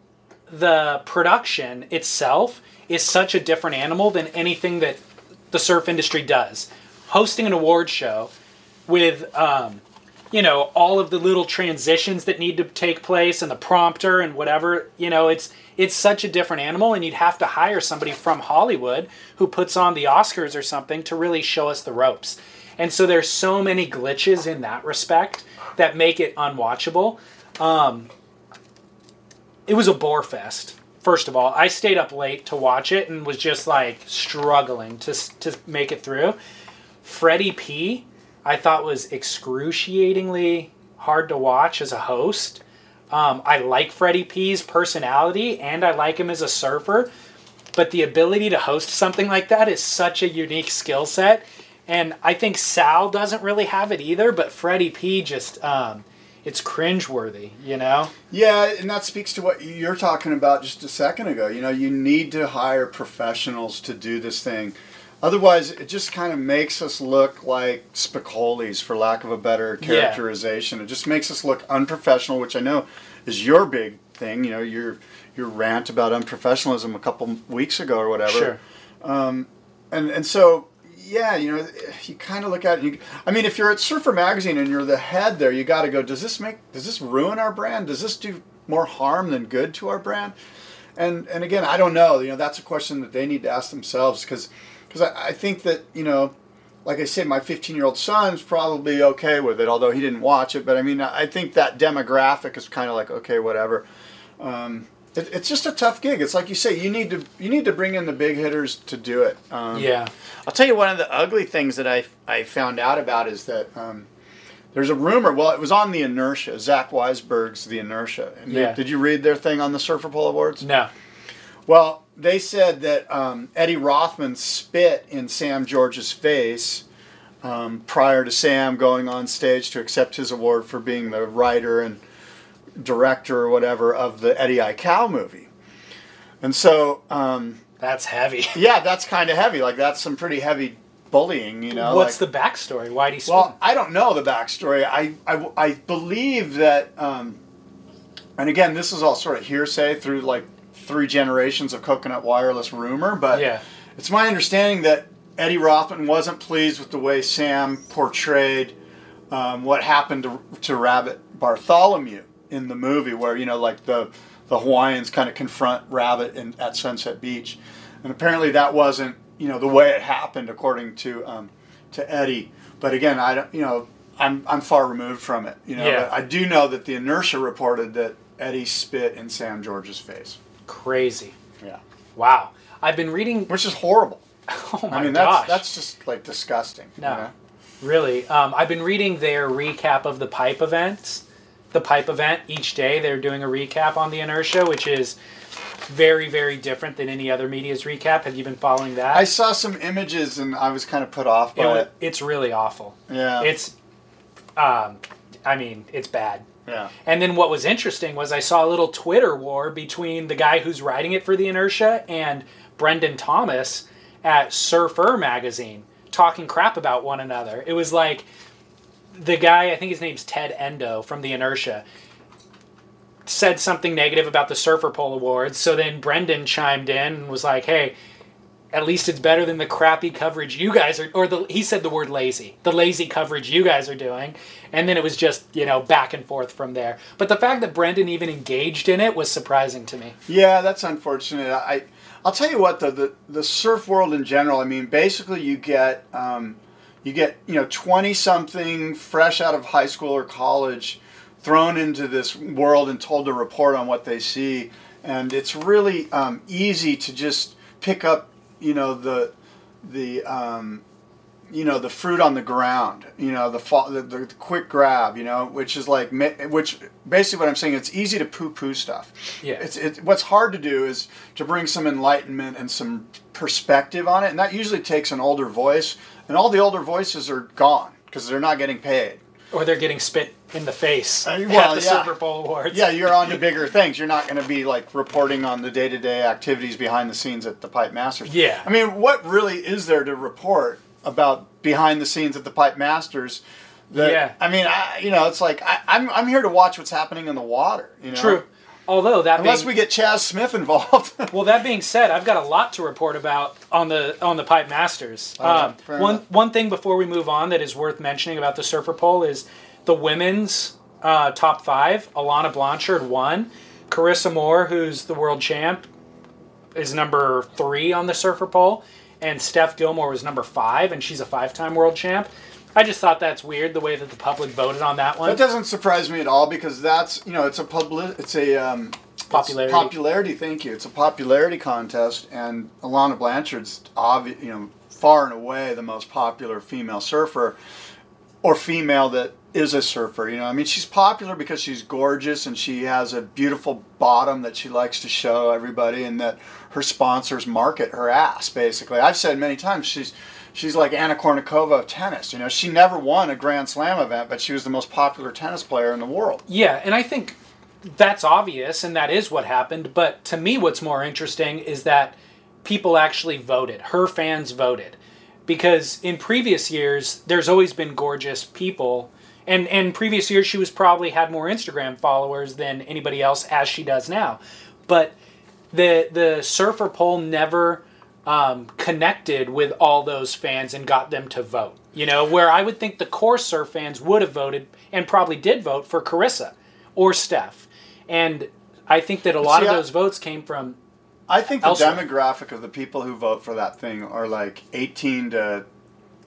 the production itself is such a different animal than anything that the surf industry does. Hosting an award show with um, you know all of the little transitions that need to take place and the prompter and whatever you know it's it's such a different animal and you'd have to hire somebody from hollywood who puts on the oscars or something to really show us the ropes And so there's so many glitches in that respect that make it unwatchable. Um, it was a bore fest. First of all, I stayed up late to watch it and was just like struggling to to make it through. Freddie P, I thought was excruciatingly hard to watch as a host. Um, I like Freddie P's personality and I like him as a surfer, but the ability to host something like that is such a unique skill set. And I think Sal doesn't really have it either, but Freddie P just, um, it's cringeworthy, you know? Yeah, and that speaks to what you're talking about just a second ago. You know, you need to hire professionals to do this thing. Otherwise, it just kind of makes us look like Spicolis, for lack of a better characterization. Yeah. It just makes us look unprofessional, which I know is your big thing. You know, your your rant about unprofessionalism a couple weeks ago or whatever. Sure. Um, and and so yeah, you know, you kind of look at it. You, I mean, if you're at Surfer Magazine and you're the head there, you got to go. Does this make? Does this ruin our brand? Does this do more harm than good to our brand? And and again, I don't know. You know, that's a question that they need to ask themselves because because I, I think that you know like I said, my 15 year old son's probably okay with it, although he didn't watch it. But I mean, I think that demographic is kind of like, okay, whatever. Um, it, it's just a tough gig. It's like you say, you need to you need to bring in the big hitters to do it. Um, yeah. I'll tell you one of the ugly things that I I found out about is that um, there's a rumor. Well, it was on the Inertia, Zach Weisberg's The Inertia. And yeah. Did you read their thing on the Surfer Poll Awards? No. Well, they said that um, Eddie Rothman spit in Sam George's face um, prior to Sam going on stage to accept his award for being the writer and director or whatever of the Eddie Aikau movie. And so. Um, that's heavy. yeah, that's kind of heavy. Like, that's some pretty heavy bullying, you know. What's like, the backstory? Why did he? Well, I don't know the backstory. I, I, I believe that. Um, and again, this is all sort of hearsay through like three generations of coconut wireless rumor, but yeah. it's my understanding that Eddie Rothman wasn't pleased with the way Sam portrayed um, what happened to, to Rabbit Bartholomew in the movie, where you know, like the the Hawaiians kind of confront Rabbit in, at Sunset Beach, and apparently that wasn't you know the way it happened according to um, to Eddie. But again, I don't you know I'm I'm far removed from it. You know, yeah. I do know that the inertia reported that Eddie spit in Sam George's face. Crazy. Yeah. Wow. I've been reading. Which is horrible. Oh my I mean, gosh. that's that's just like disgusting. No. you know? Really. Um, I've been reading their recap of the pipe events. The pipe event each day, they're doing a recap on the inertia, which is very, very different than any other media's recap. Have you been following that? I saw some images and I was kind of put off by it, it. It's really awful. Yeah. It's, um, I mean, it's bad. Yeah. And then what was interesting was I saw a little Twitter war between the guy who's writing it for the inertia and Brendan Thomas at Surfer magazine talking crap about one another. It was like the guy, I think his name's Ted Endo from the inertia, said something negative about the Surfer Poll Awards. So then Brendan chimed in and was like, hey, at least it's better than the crappy coverage you guys are or the he said the word lazy the lazy coverage you guys are doing and then it was just you know back and forth from there but the fact that brendan even engaged in it was surprising to me Yeah, that's unfortunate. I I'll tell you what, the the, the surf world in general. I mean, basically, you get um, you get you know twenty something fresh out of high school or college thrown into this world and told to report on what they see, and it's really um, easy to just pick up you know the the um, you know the fruit on the ground you know the, fa- the the quick grab you know which is like which basically what i'm saying it's easy to poo poo stuff Yeah. it's it, what's hard to do is to bring some enlightenment and some perspective on it and that usually takes an older voice and all the older voices are gone because they're not getting paid or they're getting spit in the face Uh, at the yeah. Super Bowl awards yeah you're on to bigger things you're not going to be like reporting on the day-to-day activities behind the scenes at the pipe masters Yeah. i mean what really is there to report about behind the scenes at the pipe masters that, Yeah. i mean I, you know it's like I, I'm, I'm here to watch what's happening in the water you know true although that unless being, we get chas smith involved. Well that being said i've got a lot to report about on the on the pipe masters. Right, um, one enough. one thing before we move on that is worth mentioning about the surfer poll is the women's uh, top five. Alana blanchard won. Carissa moore who's the world champ is number three on the surfer poll and steph gilmore was number five and she's a five-time world champ I just thought that's weird the way that the public voted on that one. That doesn't surprise me at all because that's you know it's a public it's a um, Popularity. it's popularity. Thank you. It's a popularity contest, and Alana Blanchard's obvi- you know far and away the most popular female surfer or female that is a surfer. You know, I mean, she's popular because she's gorgeous and she has a beautiful bottom that she likes to show everybody, and that her sponsors market her ass. Basically, I've said many times she's she's like Anna Kournikova of tennis. You know, she never won a Grand Slam event, but she was the most popular tennis player in the world. Yeah, and I think that's obvious and that is what happened. But to me, what's more interesting is that people actually voted. Her fans voted. Because in previous years, there's always been gorgeous people. And in previous years, she was probably had more Instagram followers than anybody else, as she does now. But the the surfer poll never um, connected with all those fans and got them to vote. You know, where I would think the core surf fans would have voted and probably did vote for Carissa or Steph. And I think that a lot See, of I- those votes came from I think the Elsewhere. demographic of the people who vote for that thing are like 18 to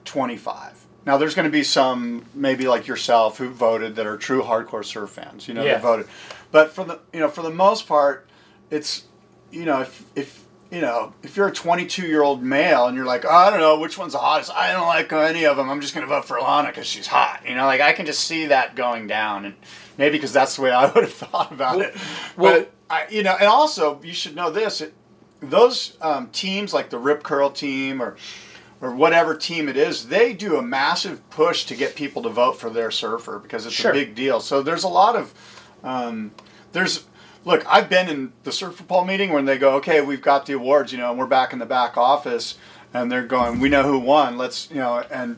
25. Now, there's going to be some, maybe like yourself, who voted that are true hardcore surf fans. You know, Yeah. they voted, but for the you know for the most part, it's you know if if you know if you're a 22 year old male and you're like oh, I don't know which one's the hottest, I don't like any of them. I'm just going to vote for Alana because she's hot. You know, like I can just see that going down, and maybe because that's the way I would have thought about it. well- but I, you know, and also you should know this: it, those um, teams like the Rip Curl team or or whatever team it is, they do a massive push to get people to vote for their surfer because it's Sure. a big deal. So there's a lot of um, there's look. I've been in the surfer poll meeting when they go, okay, we've got the awards, you know, and we're back in the back office, and they're going, we know who won. Let's you know, and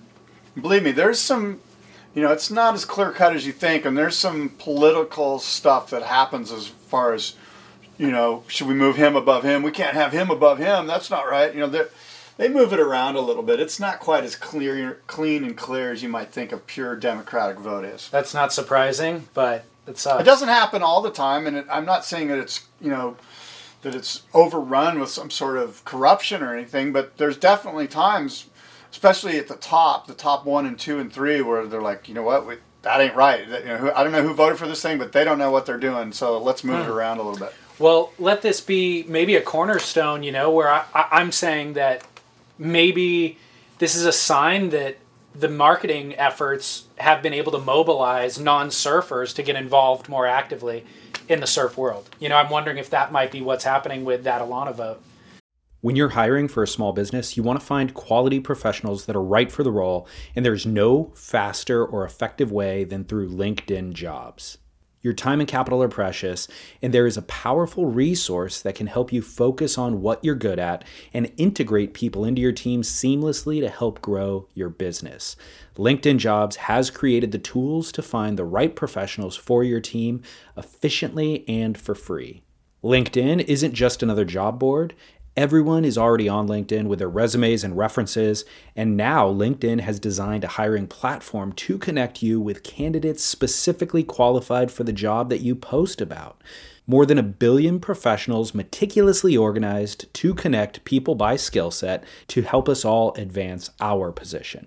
believe me, there's some. You know, it's not as clear cut as you think, and there's some political stuff that happens as far as you know, should we move him above him? We can't have him above him. That's not right. You know, they move it around a little bit. It's not quite as clear, clean and clear as you might think a pure Democratic vote is. that's not surprising, but it sucks. It doesn't happen all the time, and it, I'm not saying that it's you know that it's overrun with some sort of corruption or anything, but there's definitely times, especially at the top, the top one and two and three, where they're like, you know what, we, that ain't right. That, you know, who, I don't know who voted for this thing, but they don't know what they're doing. So let's move it hmm. around a little bit. Well, let this be maybe a cornerstone, you know, where I, I, I'm saying that maybe this is a sign that the marketing efforts have been able to mobilize non surfers to get involved more actively in the surf world. You know, I'm wondering if that might be what's happening with that Alana vote. When you're hiring for a small business, you want to find quality professionals that are right for the role, and there's no faster or effective way than through LinkedIn jobs. Your time and capital are precious, and there is a powerful resource that can help you focus on what you're good at and integrate people into your team seamlessly to help grow your business. LinkedIn Jobs has created the tools to find the right professionals for your team efficiently and for free. LinkedIn isn't just another job board. Everyone is already on LinkedIn with their resumes and references, and now LinkedIn has designed a hiring platform to connect you with candidates specifically qualified for the job that you post about. More than a billion professionals meticulously organized to connect people by skill set to help us all advance our position.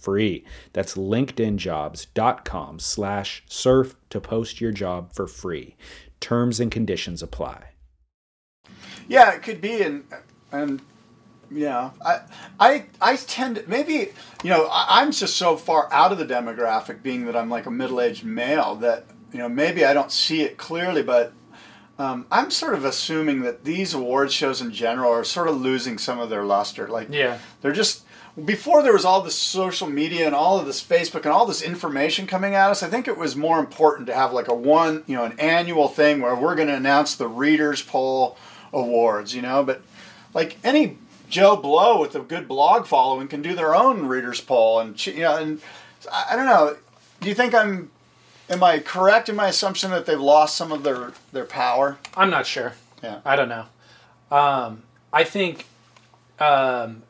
free that's linkedinjobs.com slash surf to post your job for free terms and conditions apply Yeah, it could be, and and yeah, I I I tend to maybe you know I, I'm just so far out of the demographic, being that I'm like a middle-aged male, that you know maybe I don't see it clearly, but. Um, I'm sort of assuming that these award shows in general are sort of losing some of their luster. Like, Yeah. they're just before there was all this social media and all of this Facebook and all this information coming at us. I think it was more important to have like a one, you know, an annual thing where we're going to announce the readers poll awards, you know. But like any Joe Blow with a good blog following can do their own readers poll, and you know, and I, don't know. Do you think I'm? Am I correct in my assumption that they've lost some of their their power? I'm not sure. Yeah. I don't know. Um, I think, um,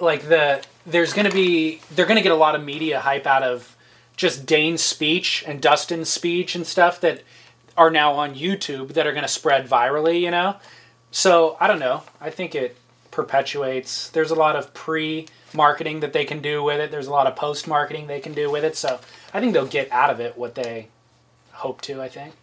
like the there's gonna be they're gonna get a lot of media hype out of just Dane's speech and Dustin's speech and stuff that are now on YouTube that are gonna spread virally. You know, so I don't know. I think it perpetuates. There's a lot of pre marketing that they can do with it. There's a lot of post marketing they can do with it. So I think they'll get out of it what they hope to. I think.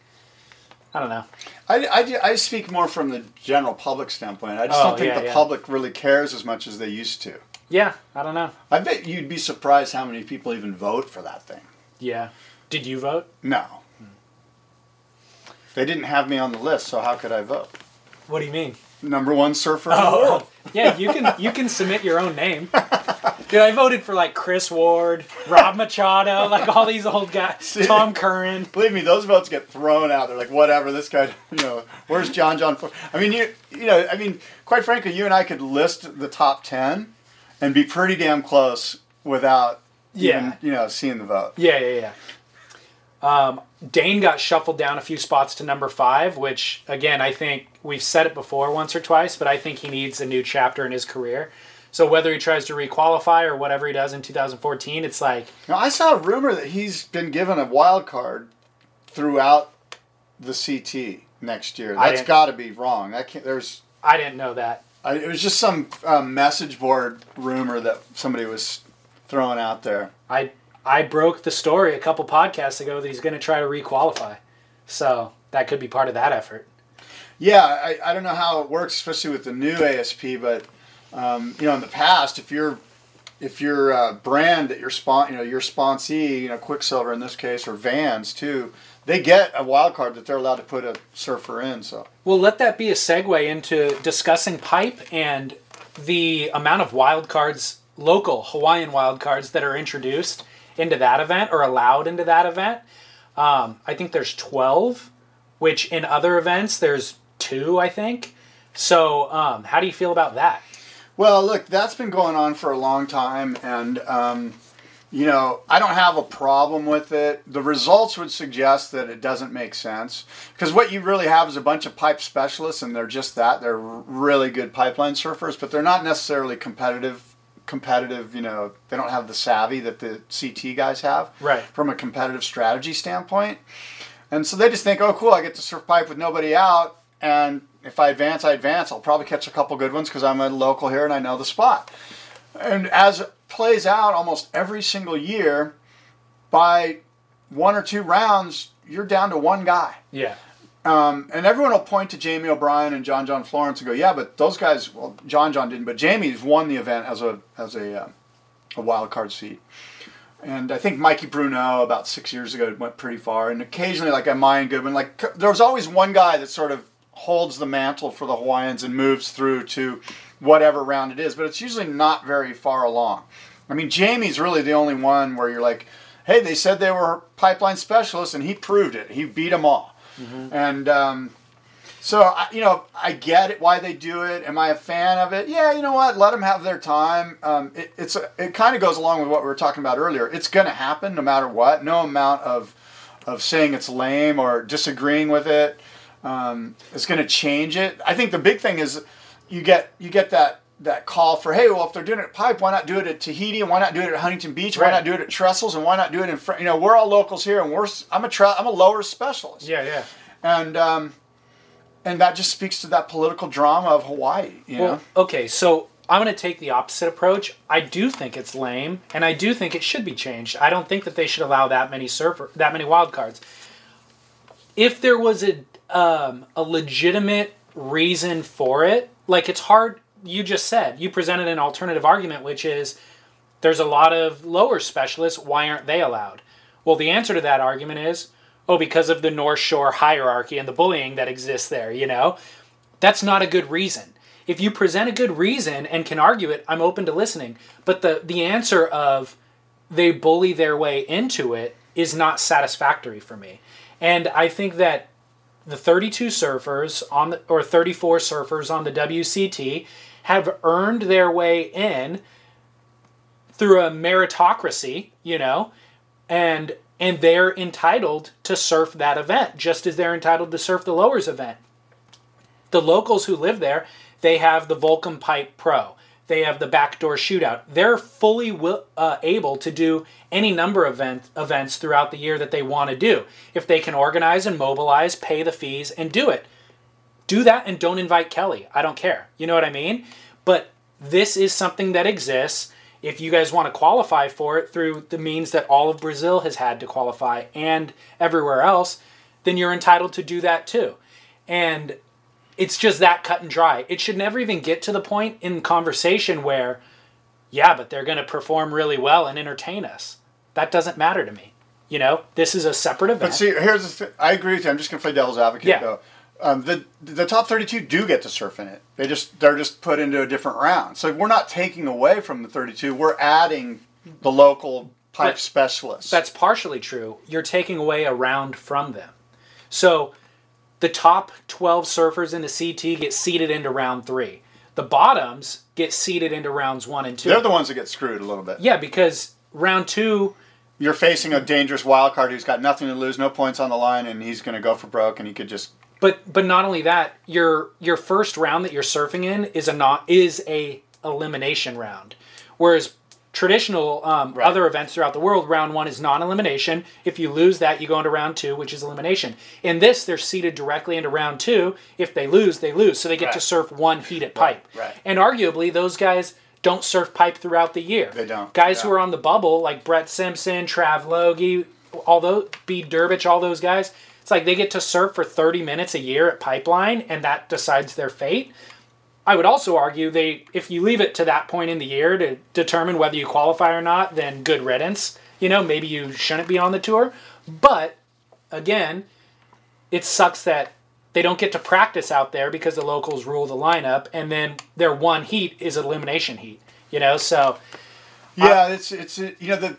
I don't know. I, I, I speak more from the general public standpoint. I just Oh, don't think yeah, the yeah. public really cares as much as they used to. Yeah, I don't know. I bet you'd be surprised how many people even vote for that thing. Yeah. Did you vote? No. They didn't have me on the list, so how could I vote? What do you mean? Number one surfer in the oh. world. Yeah, you can you can submit your own name. Dude, I voted for like Chris Ward, Rob Machado, like all these old guys, Tom Curren. Believe me, those votes get thrown out. They're like, whatever. This guy, you know, where's John John? Ford? I mean, you, you know, I mean, quite frankly, you and I could list the top ten and be pretty damn close without Yeah. even, you know, seeing the vote. Yeah, yeah, yeah. Um, Dane got shuffled down a few spots to number five, which again I think we've said it before once or twice, but I think he needs a new chapter in his career. So whether he tries to requalify or whatever he does in 2014, it's like Now, I saw a rumor that he's been given a wild card throughout the CT next year. That's got to be wrong. That can't, there's I didn't know that. I, it was just some um, message board rumor that somebody was throwing out there. I I broke the story a couple podcasts ago that he's going to try to requalify. So that could be part of that effort. Yeah, I, I don't know how it works, especially with the new ASP, but um, you know, in the past, if you're if your uh, brand that your spon you know your sponsee, you know, Quiksilver in this case, or Vans too, they get a wild card that they're allowed to put a surfer in. So Well, let that be a segue into discussing pipe and the amount of wild cards, local Hawaiian wild cards that are introduced into that event or allowed into that event. Um, I think there's 12, which in other events there's two, I think. So, um, how do you feel about that? Well, look, that's been going on for a long time, and um, you know, I don't have a problem with it. The results would suggest that it doesn't make sense because what you really have is a bunch of pipe specialists, and they're just that. They're really good pipeline surfers, but they're not necessarily competitive. Competitive, you know, they don't have the savvy that the CT guys have, Right. From a competitive strategy standpoint, and so they just think, oh, cool, I get to surf pipe with nobody out, and if I advance, I advance. I'll probably catch a couple good ones because I'm a local here and I know the spot. And as it plays out almost every single year, by one or two rounds, you're down to one guy. Yeah. Um, and everyone will point to Jamie O'Brien and John John Florence and go, yeah, but those guys, well, John John didn't, but Jamie's won the event as a as a, uh, a wild card seat. And I think Mikey Bruneau about six years ago went pretty far. And occasionally, like a Mayan Goodman, like there was always one guy that sort of holds the mantle for the Hawaiians and moves through to whatever round it is. But it's usually not very far along. I mean, Jamie's really the only one where you're like, hey, they said they were pipeline specialists, and he proved it. He beat them all. And um, so, you know, I get it why they do it. Am I a fan of it? Yeah, you know what? Let them have their time. Um, it, it's it kind of goes along with what we were talking about earlier. It's going to happen no matter what. No amount of of saying it's lame or disagreeing with it um, is going to change it. I think the big thing is you get you get that that call for hey, well, if they're doing it at Pipe, why not do it at Tahiti and why not do it at Huntington Beach? Why Right. not do it at Trestles and why not do it in front? You know, we're all locals here, and we're I'm a tre- I'm a lower specialist Yeah, yeah. and um, and that just speaks to that political drama of Hawaii. You know, okay, so I'm going to take the opposite approach. I do think it's lame, and I do think it should be changed. I don't think that they should allow that many surfer, that many wild cards. If there was a um, a legitimate reason for it, like it's hard. You just said you presented an alternative argument, which is there's a lot of lower specialists. Why aren't they allowed? Well, the answer to that argument is, oh, because of the North Shore hierarchy and the bullying that exists there. You know, that's not a good reason. If you present a good reason and can argue it, I'm open to listening. But the the answer of they bully their way into it is not satisfactory for me. And I think that the 32 surfers on the, or 34 surfers on the WCT have earned their way in through a meritocracy, you know, and and they're entitled to surf that event just as they're entitled to surf the lowers event. The locals who live there, they have the Volcom Pipe Pro. They have the backdoor shootout. They're fully will, uh, able to do any number of event, events throughout the year that they want to do. If they can organize and mobilize, pay the fees, and do it. Do that and don't invite Kelly. I don't care. You know what I mean? But this is something that exists. If you guys want to qualify for it through the means that all of Brazil has had to qualify and everywhere else, then you're entitled to do that too. And it's just that cut and dry. It should never even get to the point in conversation where, yeah, but they're going to perform really well and entertain us. That doesn't matter to me. You know, this is a separate event. But see, here's the thing. I agree with you. I'm just going to play devil's advocate, Yeah. though. Um, the the top 32 do get to surf in it. They just they're just put into a different round. So we're not taking away from the 32. We're adding the local pipe But specialists. That's partially true. You're taking away a round from them. So the top 12 surfers in the CT get seeded into round three. The bottoms get seeded into rounds one and 2 they're the ones that get screwed a little bit. yeah, because round two, You're facing a dangerous wild card who's got nothing to lose, no points on the line, and he's going to go for broke, and he could just but but not only that, your your first round that you're surfing in is a not is a elimination round, whereas traditional um, Right. other events throughout the world, round one is non-elimination. If you lose that, you go into round two, which is elimination. In this, they're seeded directly into round two. If they lose, they lose, so they get to surf one heated pipe. right. And arguably, those guys don't surf pipe throughout the year. They don't, Guys who are on the bubble, like Brett Simpson, Trav Logie, although Bede Durbidge, all those guys, it's like they get to surf for 30 minutes a year at Pipeline, and that decides their fate. I would also argue they, if you leave it to that point in the year to determine whether you qualify or not, then good riddance. You know, maybe you shouldn't be on the tour. But again, it sucks that they don't get to practice out there because the locals rule the lineup, and then their one heat is elimination heat. You know, so Yeah, uh, it's it's you know the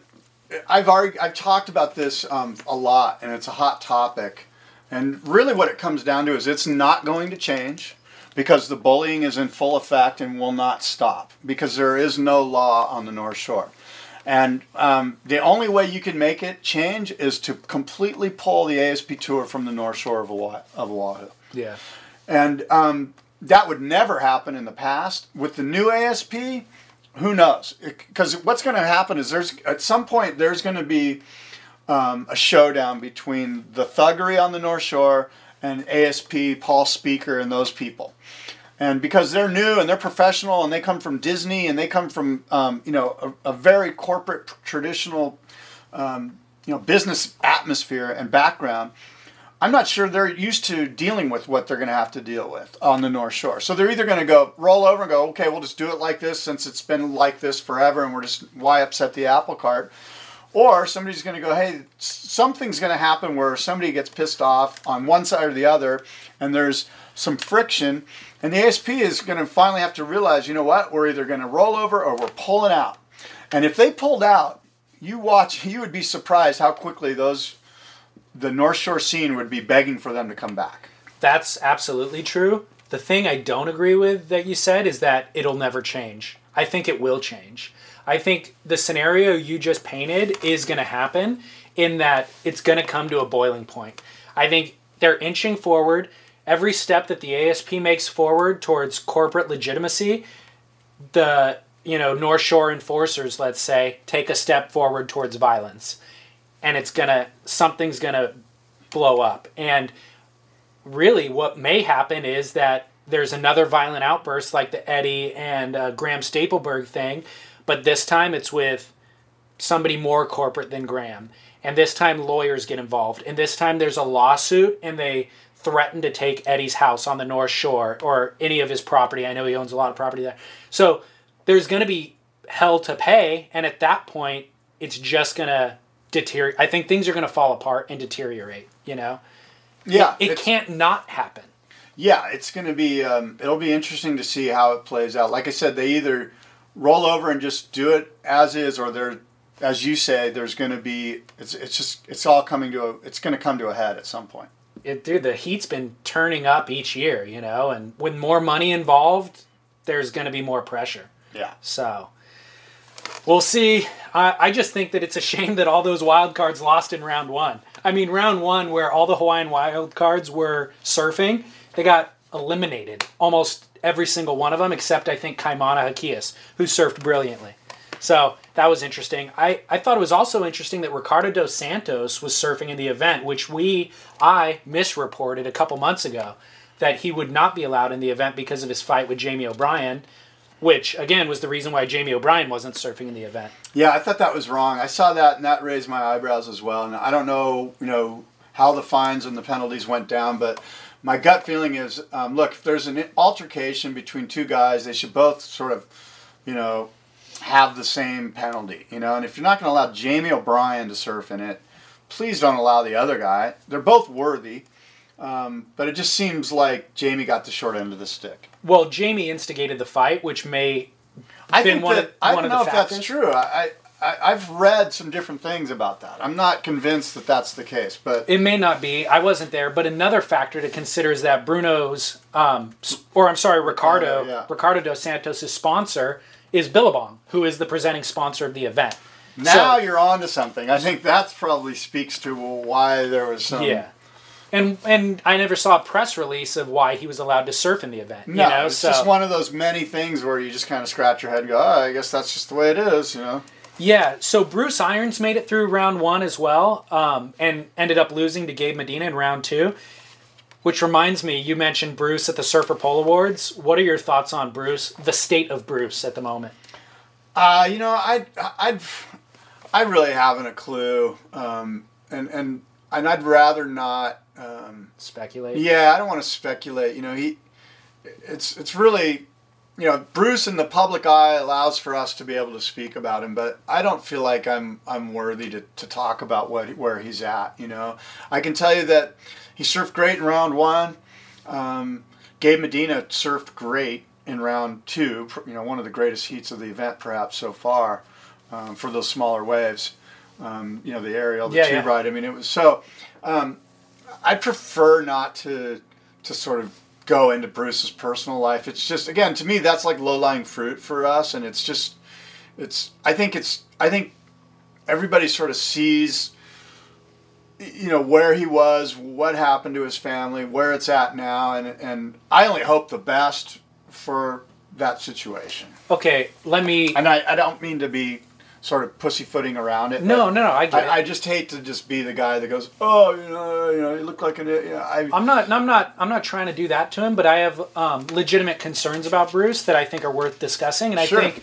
I've already I've talked about this um, a lot, and it's a hot topic. And really, what it comes down to is it's not going to change because the bullying is in full effect and will not stop because there is no law on the North Shore. And um, the only way you can make it change is to completely pull the ASP tour from the North Shore of Oahu. Of Oahu. yeah. And um, that would never happen in the past. With the new ASP, who knows? Because what's going to happen is there's at some point there's going to be um, a showdown between the thuggery on the North Shore and ASP, Paul Speaker, and those people. And because they're new and they're professional and they come from Disney and they come from um, you know a, a very corporate traditional um, you know business atmosphere and background, I'm not sure they're used to dealing with what they're going to have to deal with on the North Shore. So they're either going to go roll over and go, okay, we'll just do it like this since it's been like this forever, and we're just why upset the apple cart, or somebody's going to go, hey, something's going to happen where somebody gets pissed off on one side or the other, and there's some friction, and the ASP is going to finally have to realize, you know what, we're either going to roll over or we're pulling out, and if they pulled out, you watch, you would be surprised how quickly those the North Shore scene would be begging for them to come back. That's absolutely true. The thing I don't agree with that you said is that it'll never change. I think it will change. I think the scenario you just painted is going to happen in that it's going to come to a boiling point. I think they're inching forward. Every step that the ASP makes forward towards corporate legitimacy, the you know North Shore enforcers, let's say, take a step forward towards violence, and it's gonna something's gonna blow up. And really, what may happen is that there's another violent outburst like the Eddie and uh, Graham Stapelberg thing, but this time it's with somebody more corporate than Graham. And this time lawyers get involved. And this time there's a lawsuit and they threaten to take Eddie's house on the North Shore or any of his property. I know he owns a lot of property there. So there's going to be hell to pay. And at that point, it's just going to deteriorate. I think things are going to fall apart and deteriorate, you know? Yeah, It it's- can't not happen. Yeah, it's going to be. Um, it'll be interesting to see how it plays out. Like I said, they either roll over and just do it as is, or they're, as you say, there's going to be. It's it's just it's all coming to a. It's going to come to a head at some point. It, dude, the heat's been turning up each year, you know, and with more money involved, there's going to be more pressure. Yeah. So, We'll see. I I just think that it's a shame that all those wild cards lost in round one. I mean, round one, where all the Hawaiian wild cards were surfing, they got eliminated. Almost every single one of them, except I think Kaimana Hakias, who surfed brilliantly. So that was interesting. I, I thought it was also interesting that Ricardo dos Santos was surfing in the event, which we, I misreported a couple months ago that he would not be allowed in the event because of his fight with Jamie O'Brien, which again was the reason why Jamie O'Brien wasn't surfing in the event. Yeah, I thought that was wrong. I saw that and that raised my eyebrows as well. And I don't know, you know, how the fines and the penalties went down, but my gut feeling is, um, look, if there's an altercation between two guys, they should both sort of, you know, have the same penalty, you know. And if you're not going to allow Jamie O'Brien to surf in it, please don't allow the other guy. They're both worthy, um, but it just seems like Jamie got the short end of the stick. Well, Jamie instigated the fight, which may I been think one that, of I don't know the if factors. that's true. I, I I've read some different things about that. I'm not convinced that that's the case, but It may not be. I wasn't there, but another factor to consider is that Bruno's, um, or I'm sorry, Ricardo, Ricardo, yeah. Ricardo dos Santos' sponsor is Billabong, who is the presenting sponsor of the event. now So- you're on to something. I think that probably speaks to why there was some. Yeah. And and I never saw a press release of why he was allowed to surf in the event. No, you know, it's so just one of those many things where you just kind of scratch your head and go, oh, I guess that's just the way it is, you know. yeah. So Bruce Irons made it through round one as well, um, and ended up losing to Gabe Medina in round two. Which reminds me, you mentioned Bruce at the Surfer Poll Awards. What are your thoughts on Bruce, the state of Bruce at the moment? Uh, you know, I, I'd, I really haven't a clue, um, and and and I'd rather not. Um, Speculate. Yeah, I don't want to speculate. You know, he, it's it's really, you know, Bruce in the public eye allows for us to be able to speak about him, but I don't feel like I'm I'm worthy to, to talk about what where he's at. You know, I can tell you that he surfed great in round one. Um, Gabe Medina surfed great in round two. You know, one of the greatest heats of the event perhaps so far um, for those smaller waves. Um, you know, the aerial, the Yeah, tube yeah. ride. I mean, it was so. Um, I prefer not to to sort of go into Bruce's personal life. It's just again to me that's like low lying fruit for us, and it's just it's. I think it's. I think everybody sort of sees. You know where he was, what happened to his family, where it's at now, and and I only hope the best for that situation. Okay, let me. And I, I don't mean to be sort of pussyfooting around it. No, no, no, I. I, I just hate to just be the guy that goes, oh, you know, you know, you look like an, you know, I, I'm not. I'm not. I'm not trying to do that to him, but I have um, legitimate concerns about Bruce that I think are worth discussing, and I Sure. think.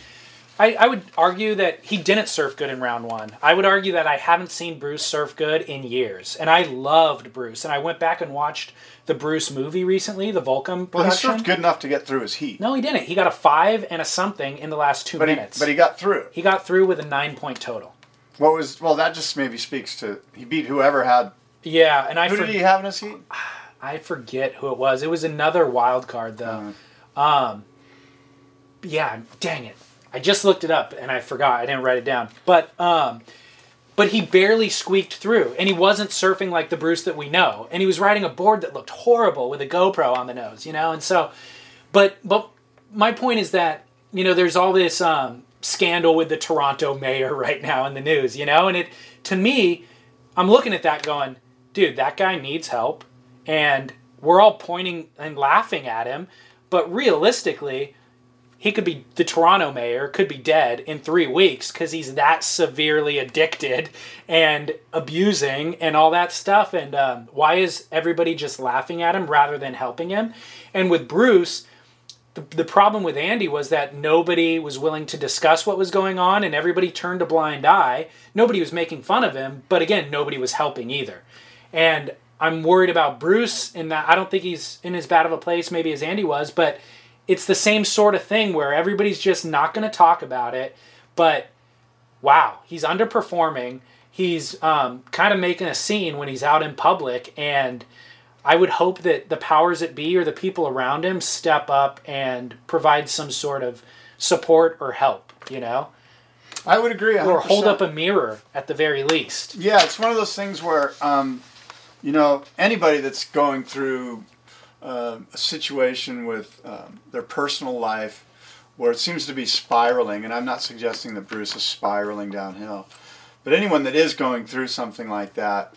I, I would argue that he didn't surf good in round one. I would argue that I haven't seen Bruce surf good in years, and I loved Bruce. And I went back and watched the Bruce movie recently, the Volcom well, he surfed good enough to get through his heat, No, he didn't. He got a five and a something in the last two but he, minutes. but he got through. he got through with a nine point total. What was well? That just maybe speaks to he beat whoever had. Yeah, and I Who for- did he have in his heat? I forget who it was. It was another wild card though. Um, yeah, dang it. I just looked it up and I forgot. I didn't write it down. But um, but he barely squeaked through, and he wasn't surfing like the Bruce that we know. And he was riding a board that looked horrible with a GoPro on the nose, you know. And so, but but my point is that you know there's all this um, scandal with the Toronto mayor right now in the news, you know, and it to me, I'm looking at that going, dude, that guy needs help, and we're all pointing and laughing at him, but realistically, he could be the Toronto mayor could be dead in three weeks because he's that severely addicted and abusing and all that stuff. And um, why is everybody just laughing at him rather than helping him? And with Bruce, the, the problem with Andy was that nobody was willing to discuss what was going on and everybody turned a blind eye. Nobody was making fun of him, but again, nobody was helping either. And I'm worried about Bruce in that I don't think he's in as bad of a place maybe as Andy was, but it's the same sort of thing where everybody's just not going to talk about it. But wow, he's underperforming. He's um, kind of making a scene when he's out in public, and I would hope that the powers that be or the people around him step up and provide some sort of support or help. You know, I would agree. 100%. or hold up a mirror at the very least. Yeah, it's one of those things where, um, you know, anybody that's going through uh, a situation with um, their personal life where it seems to be spiraling, and I'm not suggesting that Bruce is spiraling downhill, but anyone that is going through something like that,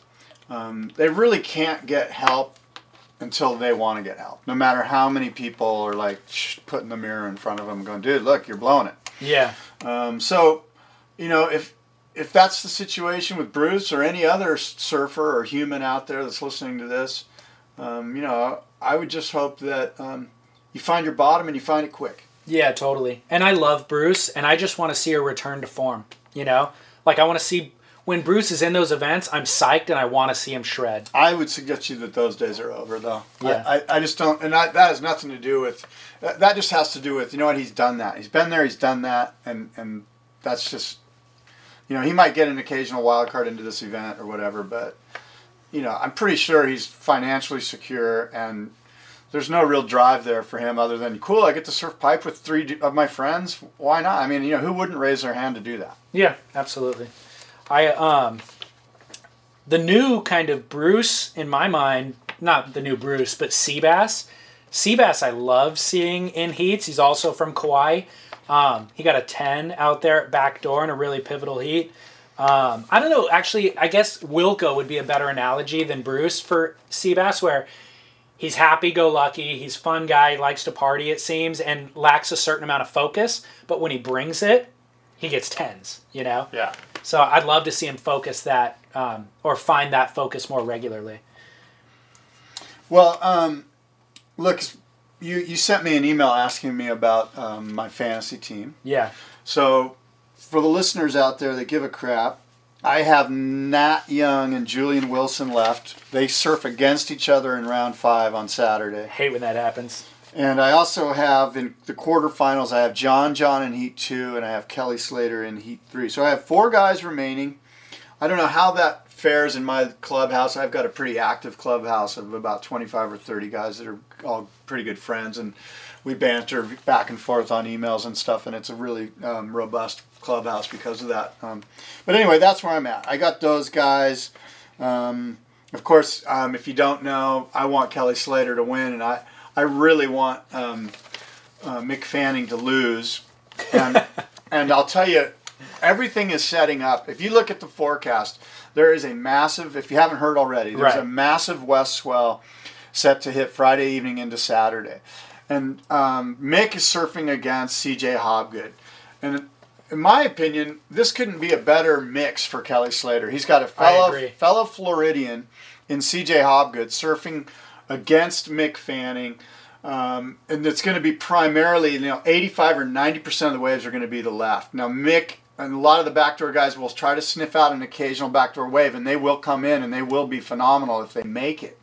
um, they really can't get help until they want to get help. No matter how many people are like putting the mirror in front of them, going, "Dude, look, you're blowing it." Yeah. Um, so, you know, if if that's the situation with Bruce or any other surfer or human out there that's listening to this, um, you know, I would just hope that um, you find your bottom and you find it quick. Yeah, totally. And I love Bruce, and I just want to see a return to form. You know, like I want to see when Bruce is in those events. I'm psyched, and I want to see him shred. I would suggest you that those days are over, though. Yeah. I, I, I just don't, and I, that has nothing to do with. That, that just has to do with you know what he's done that he's been there, he's done that, and and that's just, you know, he might get an occasional wild card into this event or whatever, but you know, I'm pretty sure he's financially secure and there's no real drive there for him other than cool. I get to surf pipe with three of my friends. Why not? I mean, you know, who wouldn't raise their hand to do that? Yeah, absolutely. I um the new kind of Bruce in my mind, not the new Bruce, but Seabass. Seabass I love seeing in heats. He's also from Kauai. Um, he got a 10 out there at backdoor in a really pivotal heat. Um, I don't know. Actually, I guess Wilko would be a better analogy than Bruce for Seabass, where he's happy-go-lucky, he's fun guy, likes to party, it seems, and lacks a certain amount of focus. But when he brings it, he gets tens. You know. Yeah. So I'd love to see him focus that um, or find that focus more regularly. Well, um, look, you you sent me an email asking me about um, my fantasy team. Yeah. So, for the listeners out there that give a crap, I have Nat Young and Julian Wilson left. They surf against each other in round five on Saturday. I hate when that happens. And I also have in the quarterfinals, I have John John in Heat 2, and I have Kelly Slater in Heat 3. So I have four guys remaining. I don't know how that fares in my clubhouse. I've got a pretty active clubhouse of about 25 or 30 guys that are all pretty good friends, and we banter back and forth on emails and stuff, and it's a really um, robust clubhouse because of that. Um, but anyway, that's where I'm at. I got those guys. Um, of course, um, if you don't know, I want Kelly Slater to win, and I, I really want um, uh, Mick Fanning to lose. And, and I'll tell you, everything is setting up. If you look at the forecast, there is a massive, if you haven't heard already, there's Right. a massive west swell set to hit Friday evening into Saturday. And um, Mick is surfing against CJ Hobgood. And in my opinion, this couldn't be a better mix for Kelly Slater. He's got a fellow, fellow Floridian in CJ Hobgood surfing against Mick Fanning. Um, and it's going to be primarily, you know, 85 or 90% of the waves are going to be the left. Now, Mick and a lot of the backdoor guys will try to sniff out an occasional backdoor wave, and they will come in and they will be phenomenal if they make it.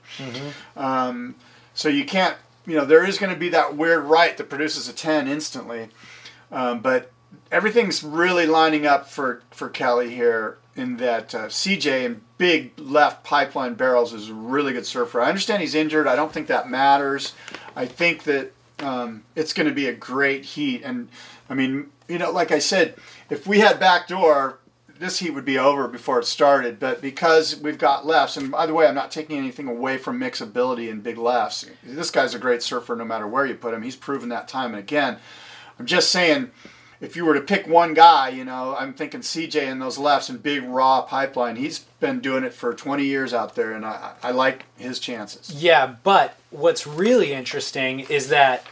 Um, so you can't, you know, there is going to be that weird right that produces a 10 instantly. Um, but everything's really lining up for, for Kelly here in that uh, CJ in big left pipeline barrels is a really good surfer. I understand he's injured. I don't think that matters. I think that um, it's going to be a great heat. And I mean, you know, like I said, if we had backdoor, this heat would be over before it started. But because we've got lefts, and by the way, I'm not taking anything away from Mick's ability in big lefts. This guy's a great surfer no matter where you put him. He's proven that time and again. I'm just saying, if you were to pick one guy, you know, I'm thinking CJ in those lefts and big raw pipeline. He's been doing it for 20 years out there, and I, I like his chances. Yeah, but what's really interesting is that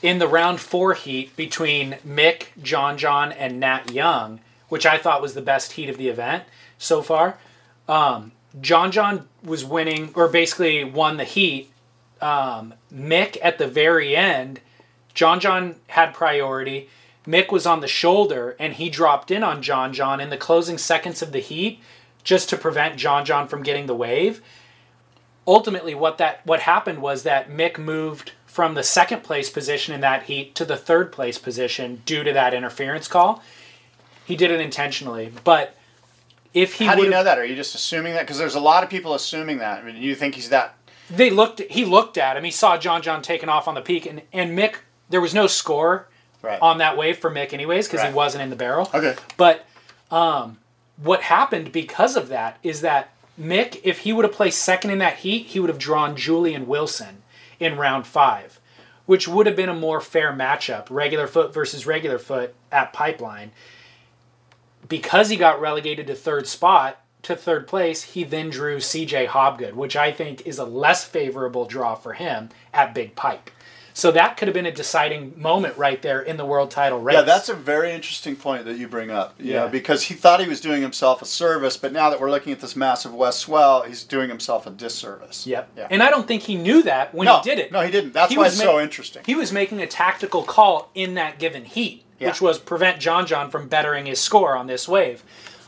in the round four heat between Mick, John John, and Nat Young, which I thought was the best heat of the event so far, um, John John was winning, or basically won the heat. Um, Mick at the very end, John John had priority. Mick was on the shoulder and he dropped in on John John in the closing seconds of the heat just to prevent John John from getting the wave ultimately what that what happened was that Mick moved from the second place position in that heat to the third place position due to that interference call. He did it intentionally, but if he How do you know that? Are you just assuming that? Because there's a lot of people assuming that. I mean, you think he's that? they looked he looked at him, he saw John John taking off on the peak and and Mick there was no score Right. on that wave for Mick anyways because Right. he wasn't in the barrel. Okay. But um, what happened because of that is that Mick, if he would have placed second in that heat, he would have drawn Julian Wilson in round five. which would have been a more fair matchup, regular foot versus regular foot at Pipeline. Because he got relegated to third spot, to third place, he then drew CJ Hobgood, which I think is a less favorable draw for him at Big Pipe. So that could have been a deciding moment right there in the world title race. Yeah, that's a very interesting point that you bring up. You Yeah. know, because he thought he was doing himself a service, but now that we're looking at this massive West swell, he's doing himself a disservice. Yep. Yeah. And I don't think he knew that when no, he did it. No, he didn't. That's He why it's ma- so interesting. He was making a tactical call in that given heat, Yeah. which was prevent John John from bettering his score on this wave.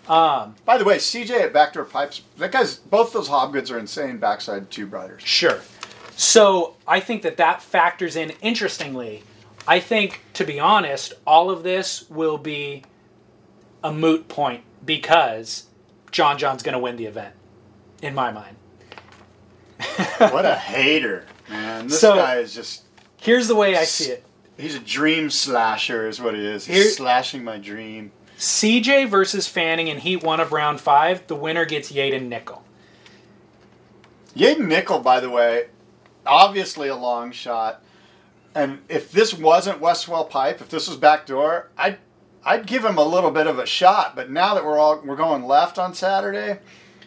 Um, By the way, CJ at Backdoor Pipes, that guy's both those Hobgoods are insane backside tube riders. Sure. So I think that that factors in interestingly. I think, to be honest, all of this will be a moot point because John John's going to win the event, in my mind. what a hater, man. This So- guy is just Here's the way I see it he's a dream slasher is what he is. He's Here- slashing my dream. CJ versus Fanning in Heat 1 of round 5, the winner gets Yadin Nicol. Yadin Nicol, by the way, obviously a long shot. And if this wasn't Westwell Pipe, if this was backdoor, I'd I'd give him a little bit of a shot. But now that we're all we're going left on Saturday,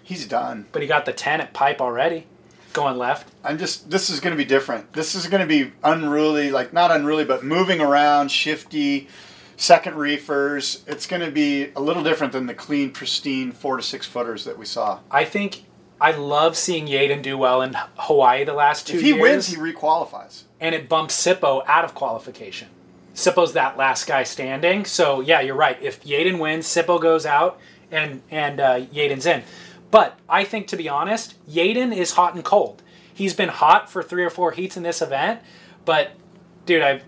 he's done. But he got the 10 at Pipe already, going left. I'm just this is going to be different. This is going to be unruly, like not unruly, but moving around, shifty, second reefers. It's going to be a little different than the clean, pristine four to six footers that we saw. I think I love seeing Yadin do well in Hawaii the last two If he years. wins, he requalifies. and it bumps Sippo out of qualification. Sippo's that last guy standing. So yeah, you're right. If Yadin wins, Sippo goes out, and and uh, Yadin's in. But I think to be honest, Yadin is hot and cold. He's been hot for three or four heats in this event, but dude, I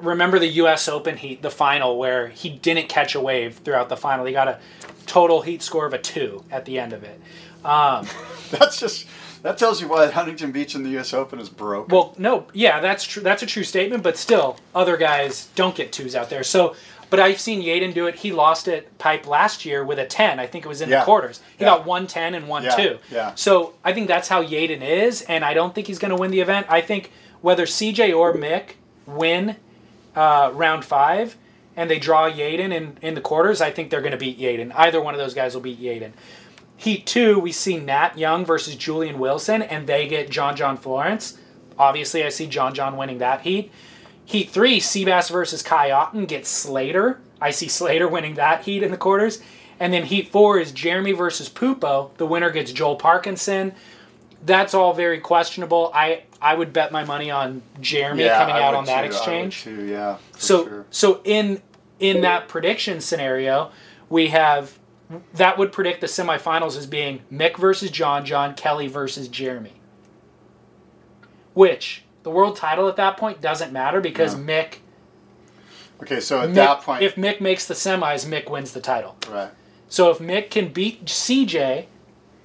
remember the U.S. Open heat, the final, where he didn't catch a wave throughout the final. He got a total heat score of a two at the end of it. Um, That's just that tells you why Huntington Beach in the U.S. Open is broke. Well, no, yeah, that's true. That's a true statement. But still, other guys don't get twos out there. So, but I've seen Yadin do it. He lost at Pipe last year with a ten. I think it was in Yeah. the quarters. He Yeah. got one ten and one Yeah, two. yeah. So I think that's how Yadin is, and I don't think he's going to win the event. I think whether CJ or Mick win uh, round five and they draw Yadin in, in the quarters, I think they're going to beat Yadin. Either one of those guys will beat Yadin. Heat two, we see Nat Young versus Julian Wilson, and they get John John Florence. Obviously, I see John John winning that heat. Heat three, Seabass versus Kai Otton gets Slater. I see Slater winning that heat in the quarters. And then heat four is Jeremy versus Pupo. The winner gets Joel Parkinson. That's all very questionable. I I would bet my money on Jeremy yeah, coming I out on that too, I would exchange. too, yeah. So sure. so in in that prediction scenario, we have that would predict the semifinals as being Mick versus John John, Kelly versus Jeremy. Which the world title at that point doesn't matter because No. Mick, okay, so at Mick- that point, if Mick makes the semis, Mick wins the title. right. So if Mick can beat CJ,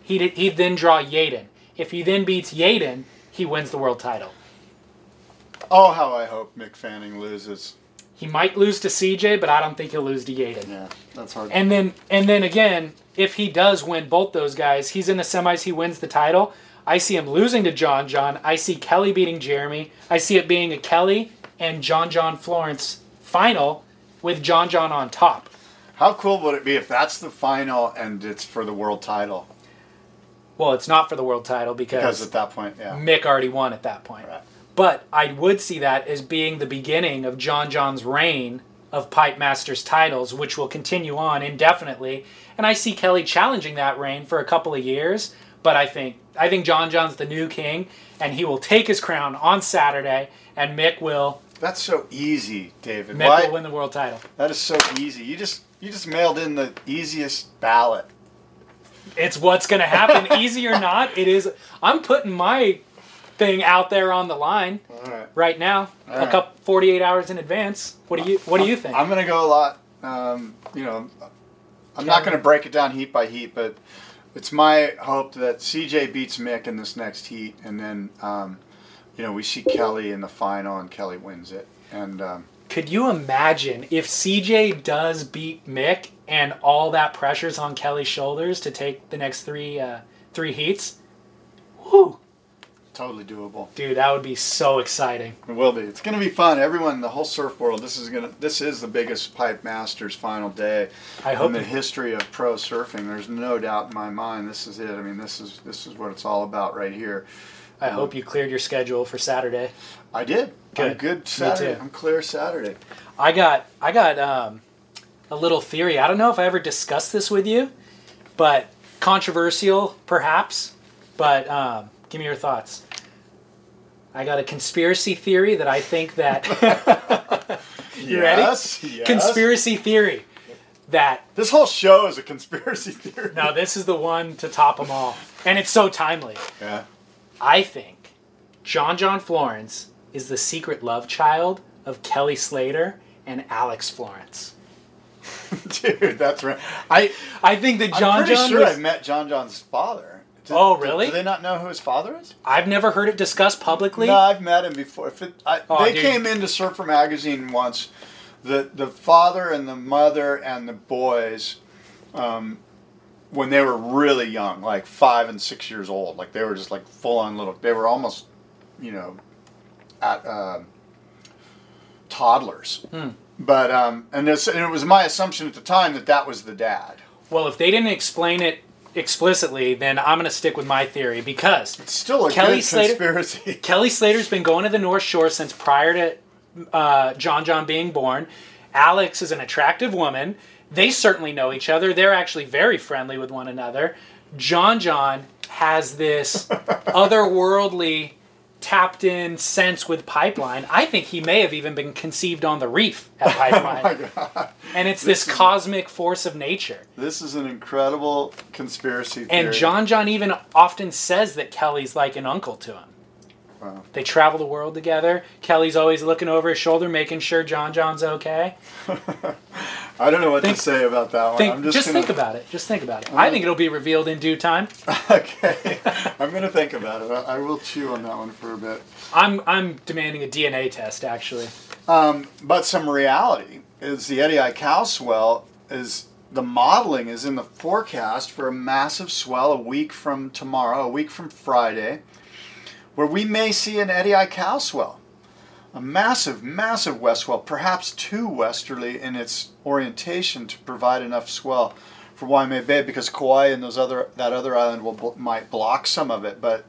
he'd, he'd then draw Yadin. If he then beats Yadin, he wins the world title. Oh, how I hope Mick Fanning loses. He might lose to CJ, but I don't think he'll lose to Yadin. Yeah, that's hard. And then and then again, if he does win both those guys, he's in the semis, he wins the title. I see him losing to John John. I see Kelly beating Jeremy. I see it being a Kelly and John John Florence final with John John on top. How cool would it be if that's the final and it's for the world title? Well, it's not for the world title Because because at that point, yeah. Mick already won at that point. Right. But I would see that as being the beginning of John John's reign of Pipe Masters titles, which will continue on indefinitely. And I see Kelly challenging that reign for a couple of years. But I think I think John John's the new king, and he will take his crown on Saturday, and Mick will That's so easy, David. Mick Why? will win the world title. That is so easy. You just you just mailed in the easiest ballot. It's what's going to happen, easy or not. It is. I'm putting my thing out there on the line right. right now, All a right. couple 48 hours in advance. What do you What do you think? I'm gonna go a lot. Um, you know, I'm not gonna break it down heat by heat, but it's my hope that CJ beats Mick in this next heat, and then um, you know we see Kelly in the final, and Kelly wins it. And um, Could you imagine if CJ does beat Mick and all that pressure's on Kelly's shoulders to take the next three uh, three heats? Whew. Totally doable. Dude, that would be so exciting. It will be. It's going to be fun. Everyone, the whole surf world. This is going to. This is the biggest Pipe Masters final day I hope in the history of pro surfing. There's no doubt in my mind. This is it. I mean, this is this is what it's all about right here. I hope you cleared your schedule for Saturday. I did. I'm Good. good Me Saturday. I'm clear Saturday. I got I got um, a little theory. I don't know if I ever discussed this with you, but controversial perhaps. But um, give me your thoughts. I got a conspiracy theory that I think that you ready? Yes, yes. Conspiracy theory that This whole show is a conspiracy theory. now this is the one to top them all, and it's so timely. Yeah. I think John John Florence is the secret love child of Kelly Slater and Alex Florence. Dude, that's right. I I think that John I'm pretty John sure was- I've met John John's father. Do- Oh, do- really? Do, they not know who his father is? I've never heard it discussed publicly. No, I've met him before. If it, I, Oh, they dude. came into Surfer Magazine once. The the father and the mother and the boys, um, when they were really young, like five and six years old, like they were just like full on little. They were almost, you know, at uh, toddlers. Hmm. But um, and, this, and it was my assumption at the time that that was the dad. Well, if they didn't explain it explicitly, then I'm going to stick with my theory because It's still a Kelly Slater- conspiracy. Kelly Slater's been going to the North Shore since prior to uh, John John being born. Alex is an attractive woman. They certainly know each other. They're actually very friendly with one another. John John has this otherworldly, tapped in sense with Pipeline. I think he may have even been conceived on the reef at Pipeline. Oh and it's this cosmic force of nature. This is an incredible conspiracy theory. And John John even often says that Kelly's like an uncle to him. Wow. They travel the world together. Kelly's always looking over his shoulder, making sure John John's okay. I don't know what Think- to say about that one. Think, I'm just just, gonna, think about it. Just think about it. I think it'll be revealed in due time. Okay, I'm gonna think about it. I, I will chew on that one for a bit. I'm I'm demanding a DNA test actually. Um, but some reality is the Eddie Aikau swell is the modeling is in the forecast for a massive swell a week from tomorrow, a week from Friday, where we may see an Eddie Aikau swell. A massive, massive west swell, perhaps too westerly in its orientation to provide enough swell for Waimea Bay because Kauai and those other that other island will might block some of it. But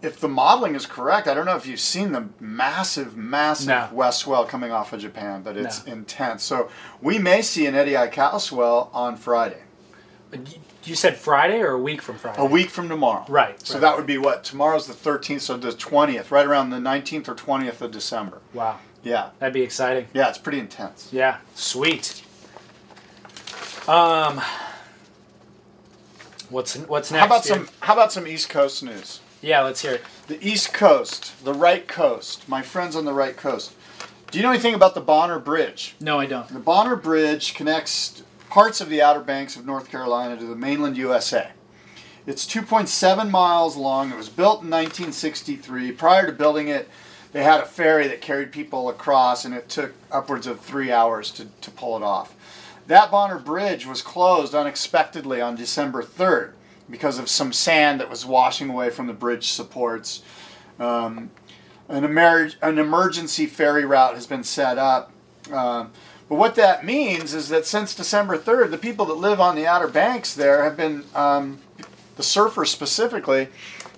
if the modeling is correct, I don't know if you've seen the massive, massive No. west swell coming off of Japan, but it's No. intense. So we may see an Eddie Aikau swell on Friday, You said Friday or a week from Friday? a week from tomorrow. Right, So right. that would be what tomorrow's the 13th, so the 20th, right around the 19th or 20th of December. Wow, Yeah, that'd be exciting. yeah, it's pretty intense. Yeah, sweet. Um, what's what's next? How about dude? some? How about some East Coast news? Yeah, let's hear it. The East Coast, the right coast, my friends on the right coast. Do you know anything about the Bonner Bridge? No, I don't. The Bonner Bridge connects parts of the Outer Banks of North Carolina to the mainland USA. It's 2.7 miles long. It was built in 1963. Prior to building it, they had a ferry that carried people across, and it took upwards of three hours to, to pull it off. That Bonner Bridge was closed unexpectedly on December 3rd because of some sand that was washing away from the bridge supports. Um, an, emer- an emergency ferry route has been set up. Um, but what that means is that since December 3rd, the people that live on the Outer Banks there have been, um, the surfers specifically,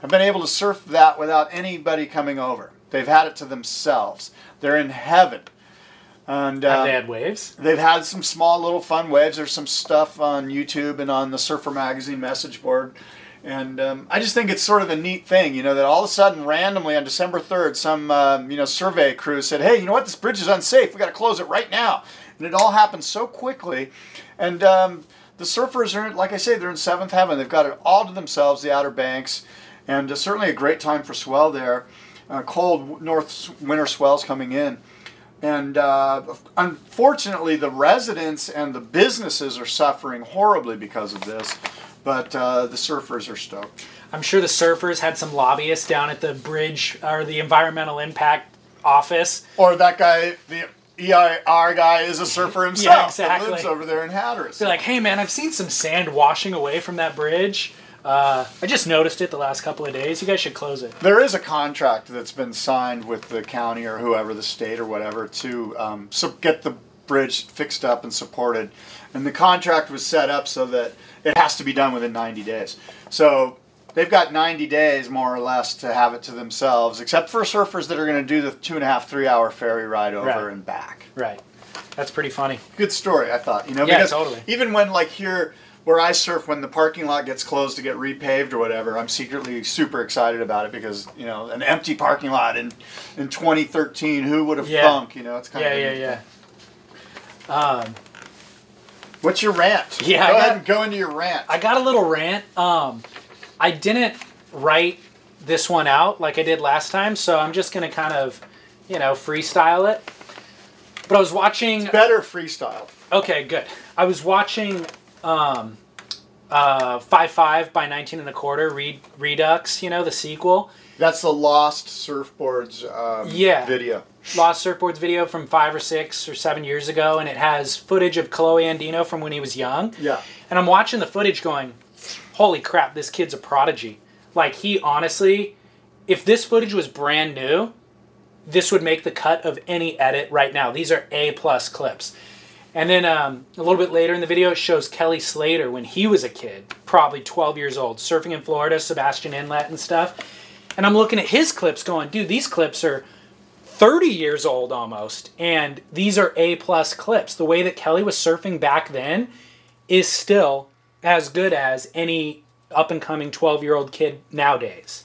have been able to surf that without anybody coming over. They've had it to themselves. They're in heaven. And Have uh, they had waves? They've had some small little fun waves. There's some stuff on YouTube and on the Surfer Magazine message board. And um, I just think it's sort of a neat thing, you know, that all of a sudden, randomly on December 3rd, some, um, you know, survey crew said, hey, you know what, this bridge is unsafe. we got to close it right now. And it all happened so quickly. And um, the surfers are, like I say, they're in seventh heaven. They've got it all to themselves, the Outer Banks. And uh, certainly a great time for swell there. Uh, cold north winter swells coming in. And uh, unfortunately, the residents and the businesses are suffering horribly because of this. But uh, the surfers are stoked. I'm sure the surfers had some lobbyists down at the bridge or the environmental impact office. Or that guy, the EIR guy, is a surfer himself. yeah, exactly. Lives over there in Hatteras. They're like, "Hey, man, I've seen some sand washing away from that bridge. Uh, I just noticed it the last couple of days. You guys should close it. There is a contract that's been signed with the county or whoever, the state or whatever, to um, so get the bridge fixed up and supported. And the contract was set up so that it has to be done within 90 days. So they've got 90 days more or less to have it to themselves, except for surfers that are going to do the two and a half, three hour ferry ride over Right. and back. Right. That's pretty funny. Good story, I thought. You know, Yeah, because totally. even when like here where I surf, when the parking lot gets closed to get repaved or whatever, I'm secretly super excited about it because you know an empty parking lot in in 2013, who would have Yeah. thunk? You know, it's kind Yeah, of yeah, yeah. Yeah. Um, What's your rant? Yeah, go I ahead and go into your rant. I got a little rant. Um, I didn't write this one out like I did last time, so I'm just gonna kind of, you know, freestyle it. But I was watching. Better freestyle. Okay, good. I was watching um, uh, Five Five by Nineteen and a Quarter Re- Redux. You know the sequel. That's the lost surfboards um, Yeah. video. Lost Surfboards video from five or six or seven years ago, and it has footage of Kolohe Andino from when he was young. Yeah. And I'm watching the footage going, holy crap, this kid's a prodigy. Like, he honestly, if this footage was brand new, this would make the cut of any edit right now. These are A plus clips. And then um, a little bit later in the video, it shows Kelly Slater when he was a kid, probably 12 years old, surfing in Florida, Sebastian Inlet and stuff. And I'm looking at his clips going, dude, these clips are 30 years old almost. And these are A plus clips. The way that Kelly was surfing back then is still as good as any up and coming 12 year old kid nowadays.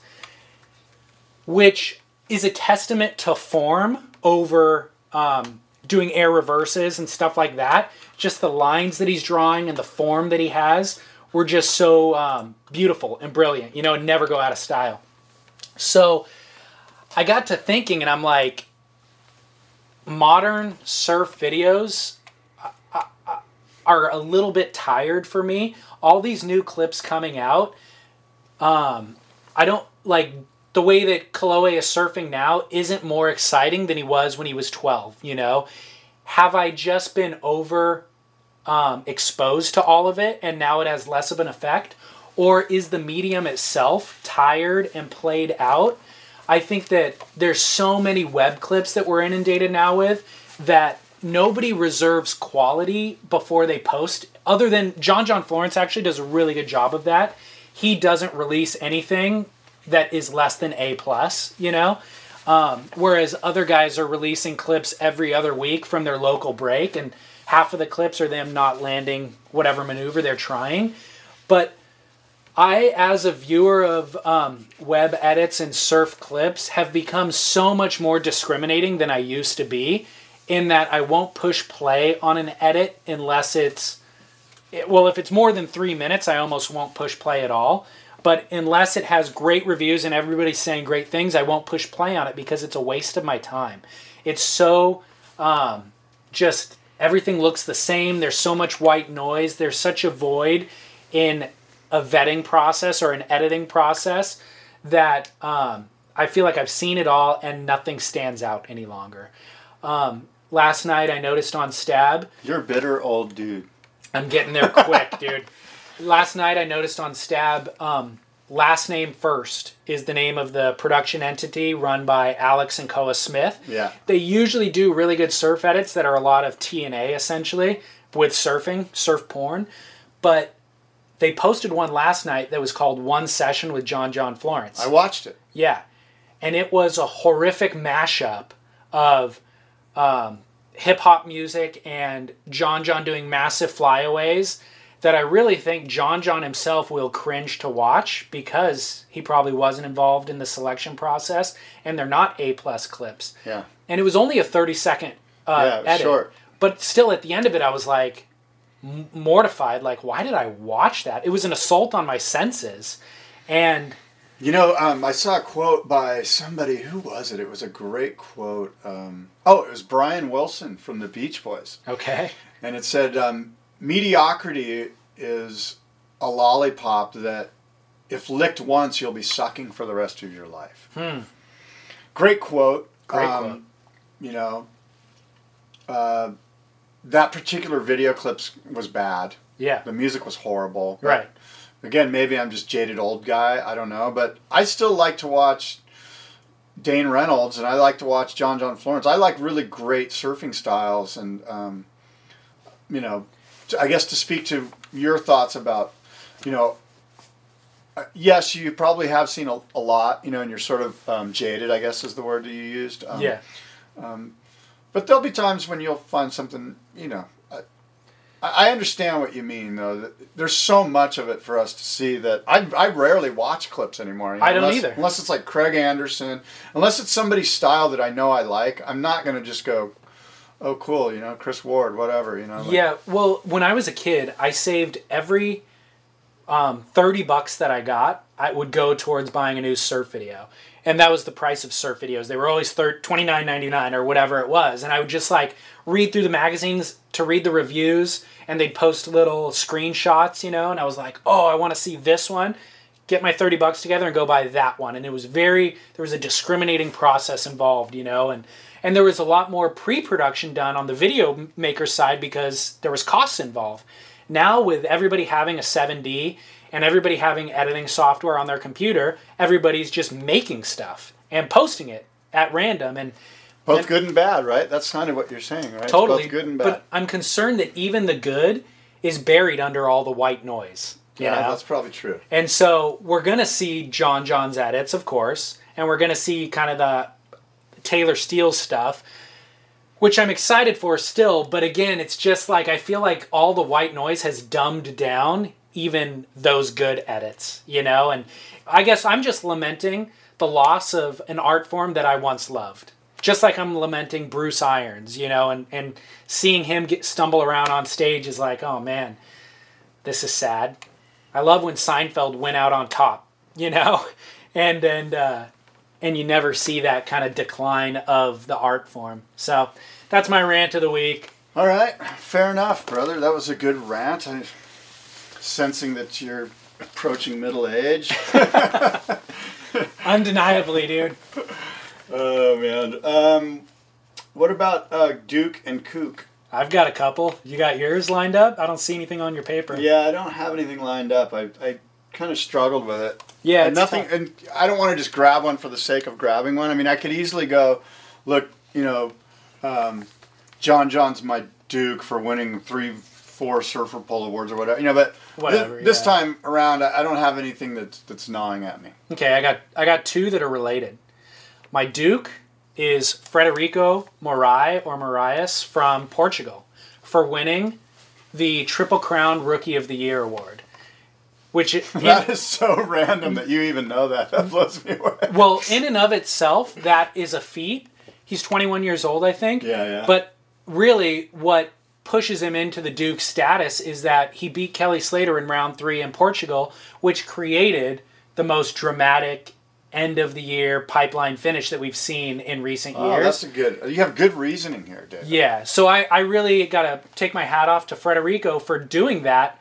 Which is a testament to form over um, doing air reverses and stuff like that. Just the lines that he's drawing and the form that he has were just so um, beautiful and brilliant. You know, never go out of style. So I got to thinking, and I'm like, modern surf videos uh, uh, are a little bit tired for me. All these new clips coming out, um, I don't like the way that Kolohe is surfing now isn't more exciting than he was when he was 12, you know? Have I just been over um, exposed to all of it and now it has less of an effect? Or is the medium itself tired and played out? I think that there's so many web clips that we're inundated now with that nobody reserves quality before they post. Other than John John Florence actually does a really good job of that. He doesn't release anything that is less than A plus, you know. Um, whereas other guys are releasing clips every other week from their local break, and half of the clips are them not landing whatever maneuver they're trying. But I, as a viewer of um, web edits and surf clips, have become so much more discriminating than I used to be. In that I won't push play on an edit unless it's it- well, if it's more than three minutes, I almost won't push play at all. But unless it has great reviews and everybody's saying great things, I won't push play on it because it's a waste of my time. It's so um, just everything looks the same. There's so much white noise. There's such a void in a vetting process or an editing process that um, I feel like I've seen it all and nothing stands out any longer. Um, last night I noticed on Stab, You're a bitter old dude. I'm getting there quick, dude. Last night I noticed on Stab, um, Last Name First is the name of the production entity run by Alex and Koa Smith. Yeah. They usually do really good surf edits that are a lot of TNA essentially with surfing, surf porn. But they posted one last night that was called One Session with John John Florence. I watched it. Yeah. And it was a horrific mashup of um, hip hop music and John John doing massive flyaways that I really think John John himself will cringe to watch because he probably wasn't involved in the selection process and they're not A plus clips. Yeah. And it was only a 30 second uh, Yeah, edit. short. But still, at the end of it, I was like mortified. Like, why did I watch that? It was an assault on my senses. And You know, um, I saw a quote by somebody. Who was it? It was a great quote. Um, oh, it was Brian Wilson from the Beach Boys. okay. And it said, um, mediocrity is a lollipop that if licked once, you'll be sucking for the rest of your life. Great quote. Hmm. Great Um, quote. You know, uh, that particular video clip was bad. Yeah. The music was horrible. Right. again, maybe I'm just jaded old guy. I don't know, but I still like to watch Dane Reynolds, and I like to watch John John Florence. I like really great surfing styles, and um, you know, I guess to speak to your thoughts about, you know, uh, yes, you probably have seen a, a lot, you know, and you're sort of um, jaded. I guess is the word that you used. Um, yeah. But there'll be times when you'll find something, you know. I, I understand what you mean, though. There's so much of it for us to see that I, I rarely watch clips anymore. you know, I don't unless, either. Unless it's like Craig Anderson, unless it's somebody's style that I know I like. I'm not going to just go, oh, cool, you know, Chris Ward, whatever, you know. like- Yeah, well, when I was a kid, I saved every um, 30 bucks that I got, I would go towards buying a new surf video. And that was the price of surf videos. They were always thir- $29.99 or whatever it was. And I would just like read through the magazines to read the reviews, and they'd post little screenshots, you know, and I was like, oh, I want to see this one. Get my 30 bucks together and go buy that one. And it was very, there was a discriminating process involved, you know, and and there was a lot more pre-production done on the video maker side because there was costs involved. Now with everybody having a 7D and everybody having editing software on their computer, everybody's just making stuff and posting it at random and Both good and bad, right? That's kind of what you're saying, right? It's totally both good and bad. But I'm concerned that even the good is buried under all the white noise. Yeah, know? that's probably true. And so we're going to see John John's edits, of course, and we're going to see kind of the Taylor Steele stuff, which I'm excited for still. But again, it's just like I feel like all the white noise has dumbed down even those good edits, you know? And I guess I'm just lamenting the loss of an art form that I once loved. Just like I'm lamenting Bruce Irons, you know, and, and seeing him get stumble around on stage is like, oh man, this is sad. I love when Seinfeld went out on top, you know, and and uh, and you never see that kind of decline of the art form. So that's my rant of the week. All right, fair enough, brother. That was a good rant. I, sensing that you're approaching middle age. Undeniably, dude. Oh man. Um, what about uh, Duke and Kook? I've got a couple. You got yours lined up? I don't see anything on your paper. Yeah, I don't have anything lined up. I, I kind of struggled with it. Yeah, and nothing. tough. And I don't want to just grab one for the sake of grabbing one. I mean, I could easily go, look, you know, um, John John's my Duke for winning three, four Surfer Poll awards or whatever. You know, but Whatever, this yeah. time around, I I don't have anything that's that's gnawing at me. Okay, I got I got two that are related. My Duke is Frederico Morai or Moraes from Portugal for winning the Triple Crown Rookie of the Year award. Which it, That is so random that you even know that. That blows me away. well, in and of itself, that is a feat. He's 21 years old, I think. Yeah, yeah. But really, what pushes him into the Duke status is that he beat Kelly Slater in round three in Portugal, which created the most dramatic end of the year pipeline finish that we've seen in recent Oh, years. that's a good. You have good reasoning here, Dave. Yeah, so I, I really got to take my hat off to Frederico for doing that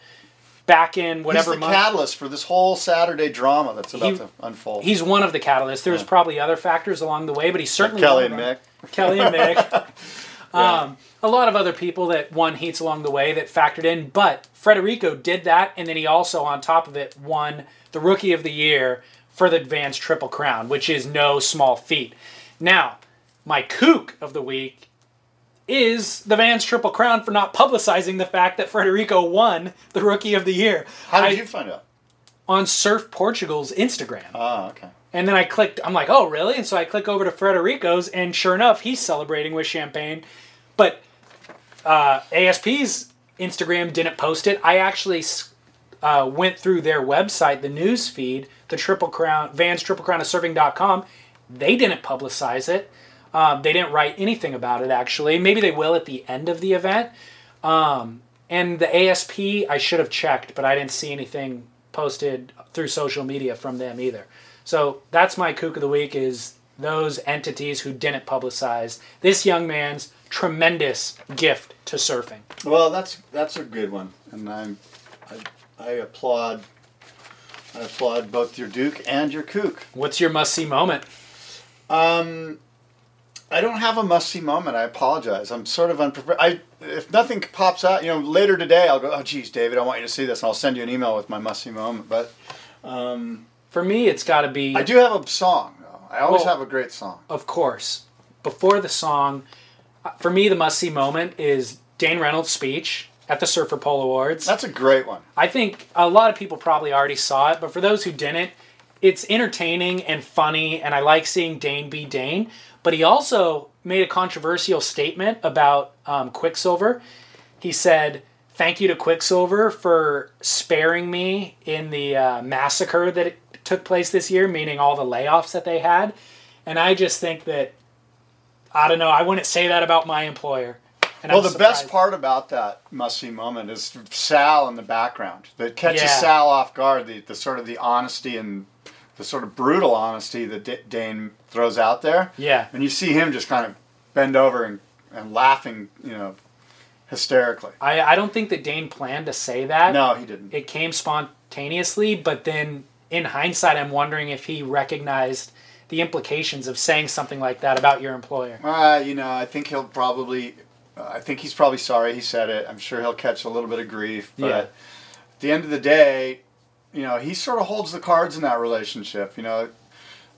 back in whatever He's the month. catalyst for this whole Saturday drama that's about He- to unfold. He's one of the catalysts. There's probably other factors along the way, but he's certainly Kelly one and. Mick. Kelly and Mick. um, a lot of other people that won heats along the way that factored in, but Frederico did that, and then he also, on top of it, won the Rookie of the Year for the Advanced Triple Crown, which is no small feat. Now, my kook of the week is the Vans Triple Crown for not publicizing the fact that Frederico won the Rookie of the Year. How did I- you find out? on Surf Portugal's Instagram. Oh, okay. And then I clicked, I'm like, oh, really? And so I click over to Frederico's, and sure enough, he's celebrating with champagne. But uh, ASP's Instagram didn't post it. I actually uh, went through their website, the news feed, the Triple Crown, Vans Triple Crown of Surfing.com. They didn't publicize it. Um, they didn't write anything about it, actually. Maybe they will at the end of the event. Um, and the ASP, I should have checked, but I didn't see anything posted through social media from them either. So that's my kook of the week is those entities who didn't publicize this young man's tremendous gift to surfing. Well, that's that's a good one, and I'm, I, I applaud. I applaud both your Duke and your Kook. What's your must see moment? Um, I don't have a must see moment. I apologize. I'm sort of unprepared. I if nothing pops out, you know, later today I'll go. Oh, geez, David, I want you to see this, and I'll send you an email with my must see moment. But um, For me, it's got to be. I do have a song. Though. I always Well- have a great song. of course, before the song, uh, for me, the must see moment is Dane Reynolds' speech at the Surfer Poll Awards. That's a great one. I think a lot of people probably already saw it, but for those who didn't, it's entertaining and funny, and I like seeing Dane be Dane. But he also made a controversial statement about um, Quiksilver. He said, Thank you to Quiksilver for sparing me in the uh, massacre that took place this year, meaning all the layoffs that they had. And I just think that, I don't know, I wouldn't say that about my employer. And Well, I'm the best part about that must see moment is Sal in the background that catches Yeah. Sal off guard. The, the sort of the honesty and the sort of brutal honesty that D- Dane throws out there. Yeah. And you see him just kind of bend over and, and laughing, you know, hysterically. I, I don't think that Dane planned to say that. No, he didn't. It came spontaneously, but then in hindsight, I'm wondering if he recognized the implications of saying something like that about your employer. Uh, you know, I think he'll probably. Uh, I think he's probably sorry he said it. I'm sure he'll catch a little bit of grief. But Yeah. at the end of the day, you know, he sort of holds the cards in that relationship. You know,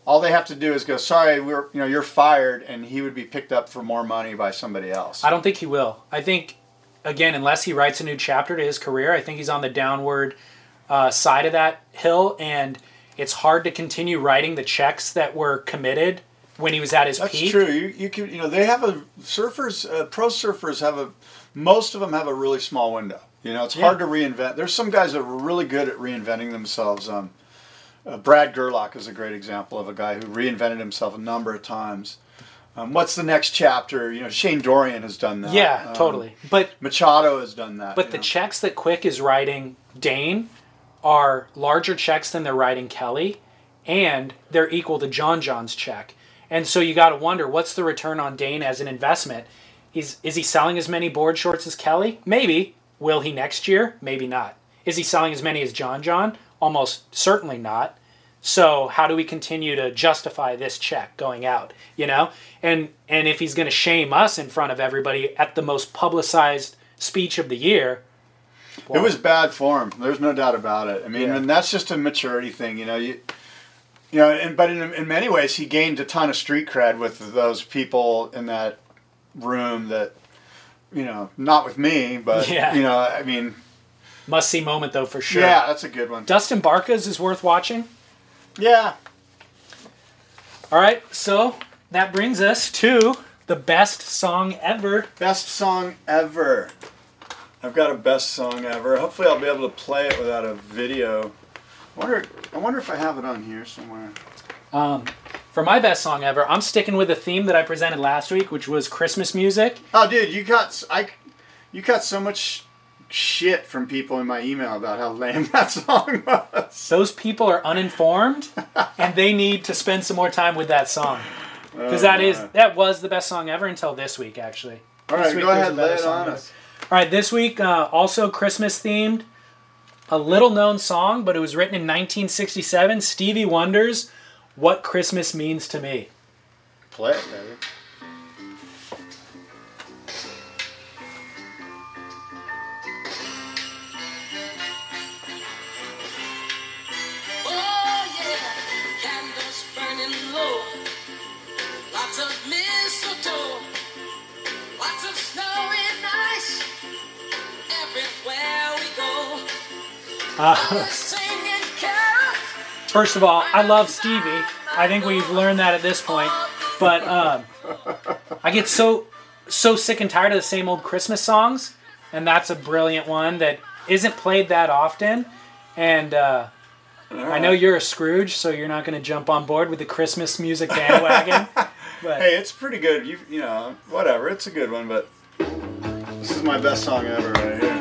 all they have to do is go, "Sorry, we're you know you're fired," and he would be picked up for more money by somebody else. I don't think he will. I think, again, unless he writes a new chapter to his career, I think he's on the downward uh, side of that hill, and it's hard to continue writing the checks that were committed when he was at his peak. That's peak. true. You you can you know they have a surfers uh, pro surfers have a most of them have a really small window. You know it's Yeah. hard to reinvent. There's some guys that are really good at reinventing themselves. Um, uh, Brad Gerlach is a great example of a guy who reinvented himself a number of times. Um, what's the next chapter? You know Shane Dorian has done that. Yeah, Um, totally. But Machado has done that. But the know. checks that Quick is writing Dane are larger checks than they're writing Kelly, and they're equal to John John's check. And so you got to wonder what's the return on Dane as an investment? He's, is he selling as many board shorts as Kelly? Maybe. Will he next year? Maybe not. Is he selling as many as John John? Almost certainly not. So how do we continue to justify this check going out? You know, and and if he's going to shame us in front of everybody at the most publicized speech of the year, It was bad form. There's no doubt about it. I mean, Yeah. and that's just a maturity thing, you know. You, you know, and but in, in many ways, he gained a ton of street cred with those people in that room. That, you know, not with me, but Yeah. you know, I mean, must see moment though for sure. yeah, that's a good one. Dustin Barkas is worth watching. Yeah, All right, so that brings us to the best song ever. best song ever. I've got a best song ever. Hopefully, I'll be able to play it without a video. I wonder. I wonder if I have it on here somewhere. Um, for my best song ever, I'm sticking with the theme that I presented last week, which was Christmas music. Oh, dude, you got I, you got so much shit from people in my email about how lame that song was. Those people are uninformed, and they need to spend some more time with that song because that is that was the best song ever until this week, actually. All This right, week go ahead, lay it on us. All right, this week uh, also Christmas themed. A little known song, but it was written in 1967. Stevie Wonder's "What Christmas Means to Me." Play it, baby. Uh, first of all, I love Stevie. I think we've learned that at this point. But um, I get so so sick and tired of the same old Christmas songs, and that's a brilliant one that isn't played that often. And uh, I know you're a Scrooge, so you're not going to jump on board with the Christmas music bandwagon. but Hey, it's pretty good. You you know, whatever. It's a good one, but this is my best song ever right here.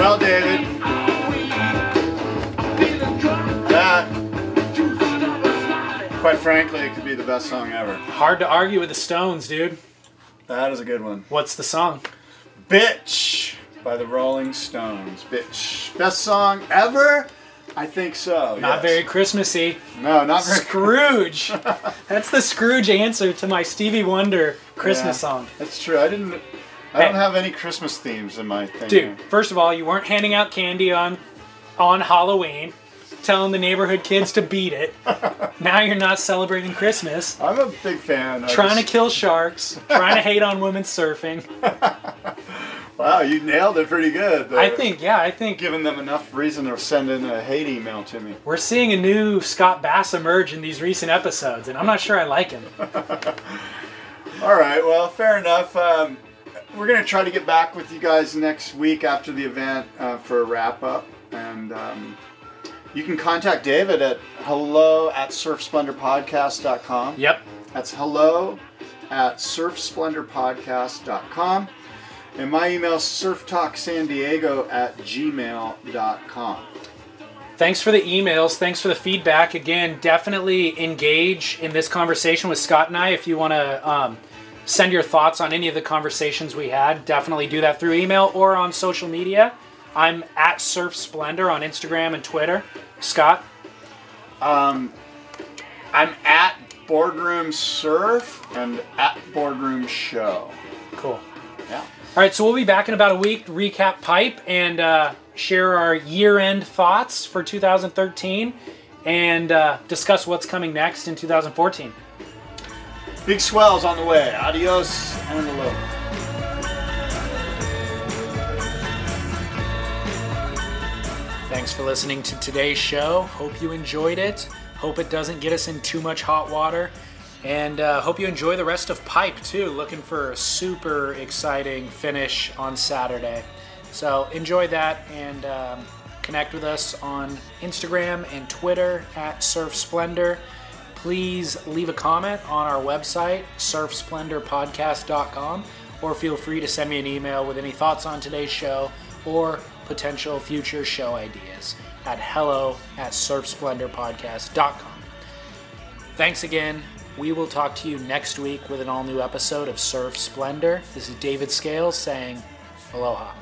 Well, David. That, quite frankly, it could be the best song ever. Hard to argue with the Stones, dude. That is a good one. What's the song? Bitch by the Rolling Stones. Bitch. Best song ever? I think so. Not yes. very Christmassy. No, not very. Scrooge. That's the Scrooge answer to my Stevie Wonder Christmas yeah, song. That's true. I didn't I don't have any Christmas themes in my thing. Dude, first of all, you weren't handing out candy on on Halloween, telling the neighborhood kids to beat it. now you're not celebrating Christmas. I'm a big fan. Trying to kill sharks, trying to hate on women surfing. Wow, you nailed it pretty good. I think, yeah, I think giving them enough reason to send in a hate email to me. we're seeing a new Scott Bass emerge in these recent episodes, and I'm not sure I like him. All right, well, fair enough. Um, we're gonna try to get back with you guys next week after the event uh, for a wrap up, and um, you can contact David at hello at surfsplendorpodcast.com. Yep. That's hello at surfsplendorpodcast.com. And my email is surftalksandiego at gmail.com. Thanks for the emails. Thanks for the feedback. Again, definitely engage in this conversation with Scott and I. If you want to um, send your thoughts on any of the conversations we had, definitely do that through email or on social media. I'm at Surf Splendor on Instagram and Twitter. Scott, I'm at Boardroom Surf and at Boardroom Show. cool. Yeah. All right, so we'll be back in about a week to recap Pipe and uh, share our year end thoughts for 2013 and uh, discuss what's coming next in 2014. Big swells on the way. Adios and aloha. Thanks for listening to today's show. Hope you enjoyed it. Hope it doesn't get us in too much hot water. And uh, hope you enjoy the rest of Pipe too. Looking for a super exciting finish on Saturday. So enjoy that and um, connect with us on Instagram and Twitter at Surf Splendor. Please leave a comment on our website, surfsplendorpodcast.com, or feel free to send me an email with any thoughts on today's show or potential future show ideas at hello at surfsplendorpodcast.com. Thanks again. We will talk to you next week with an all new episode of Surf Splendor. This is David Scales saying aloha.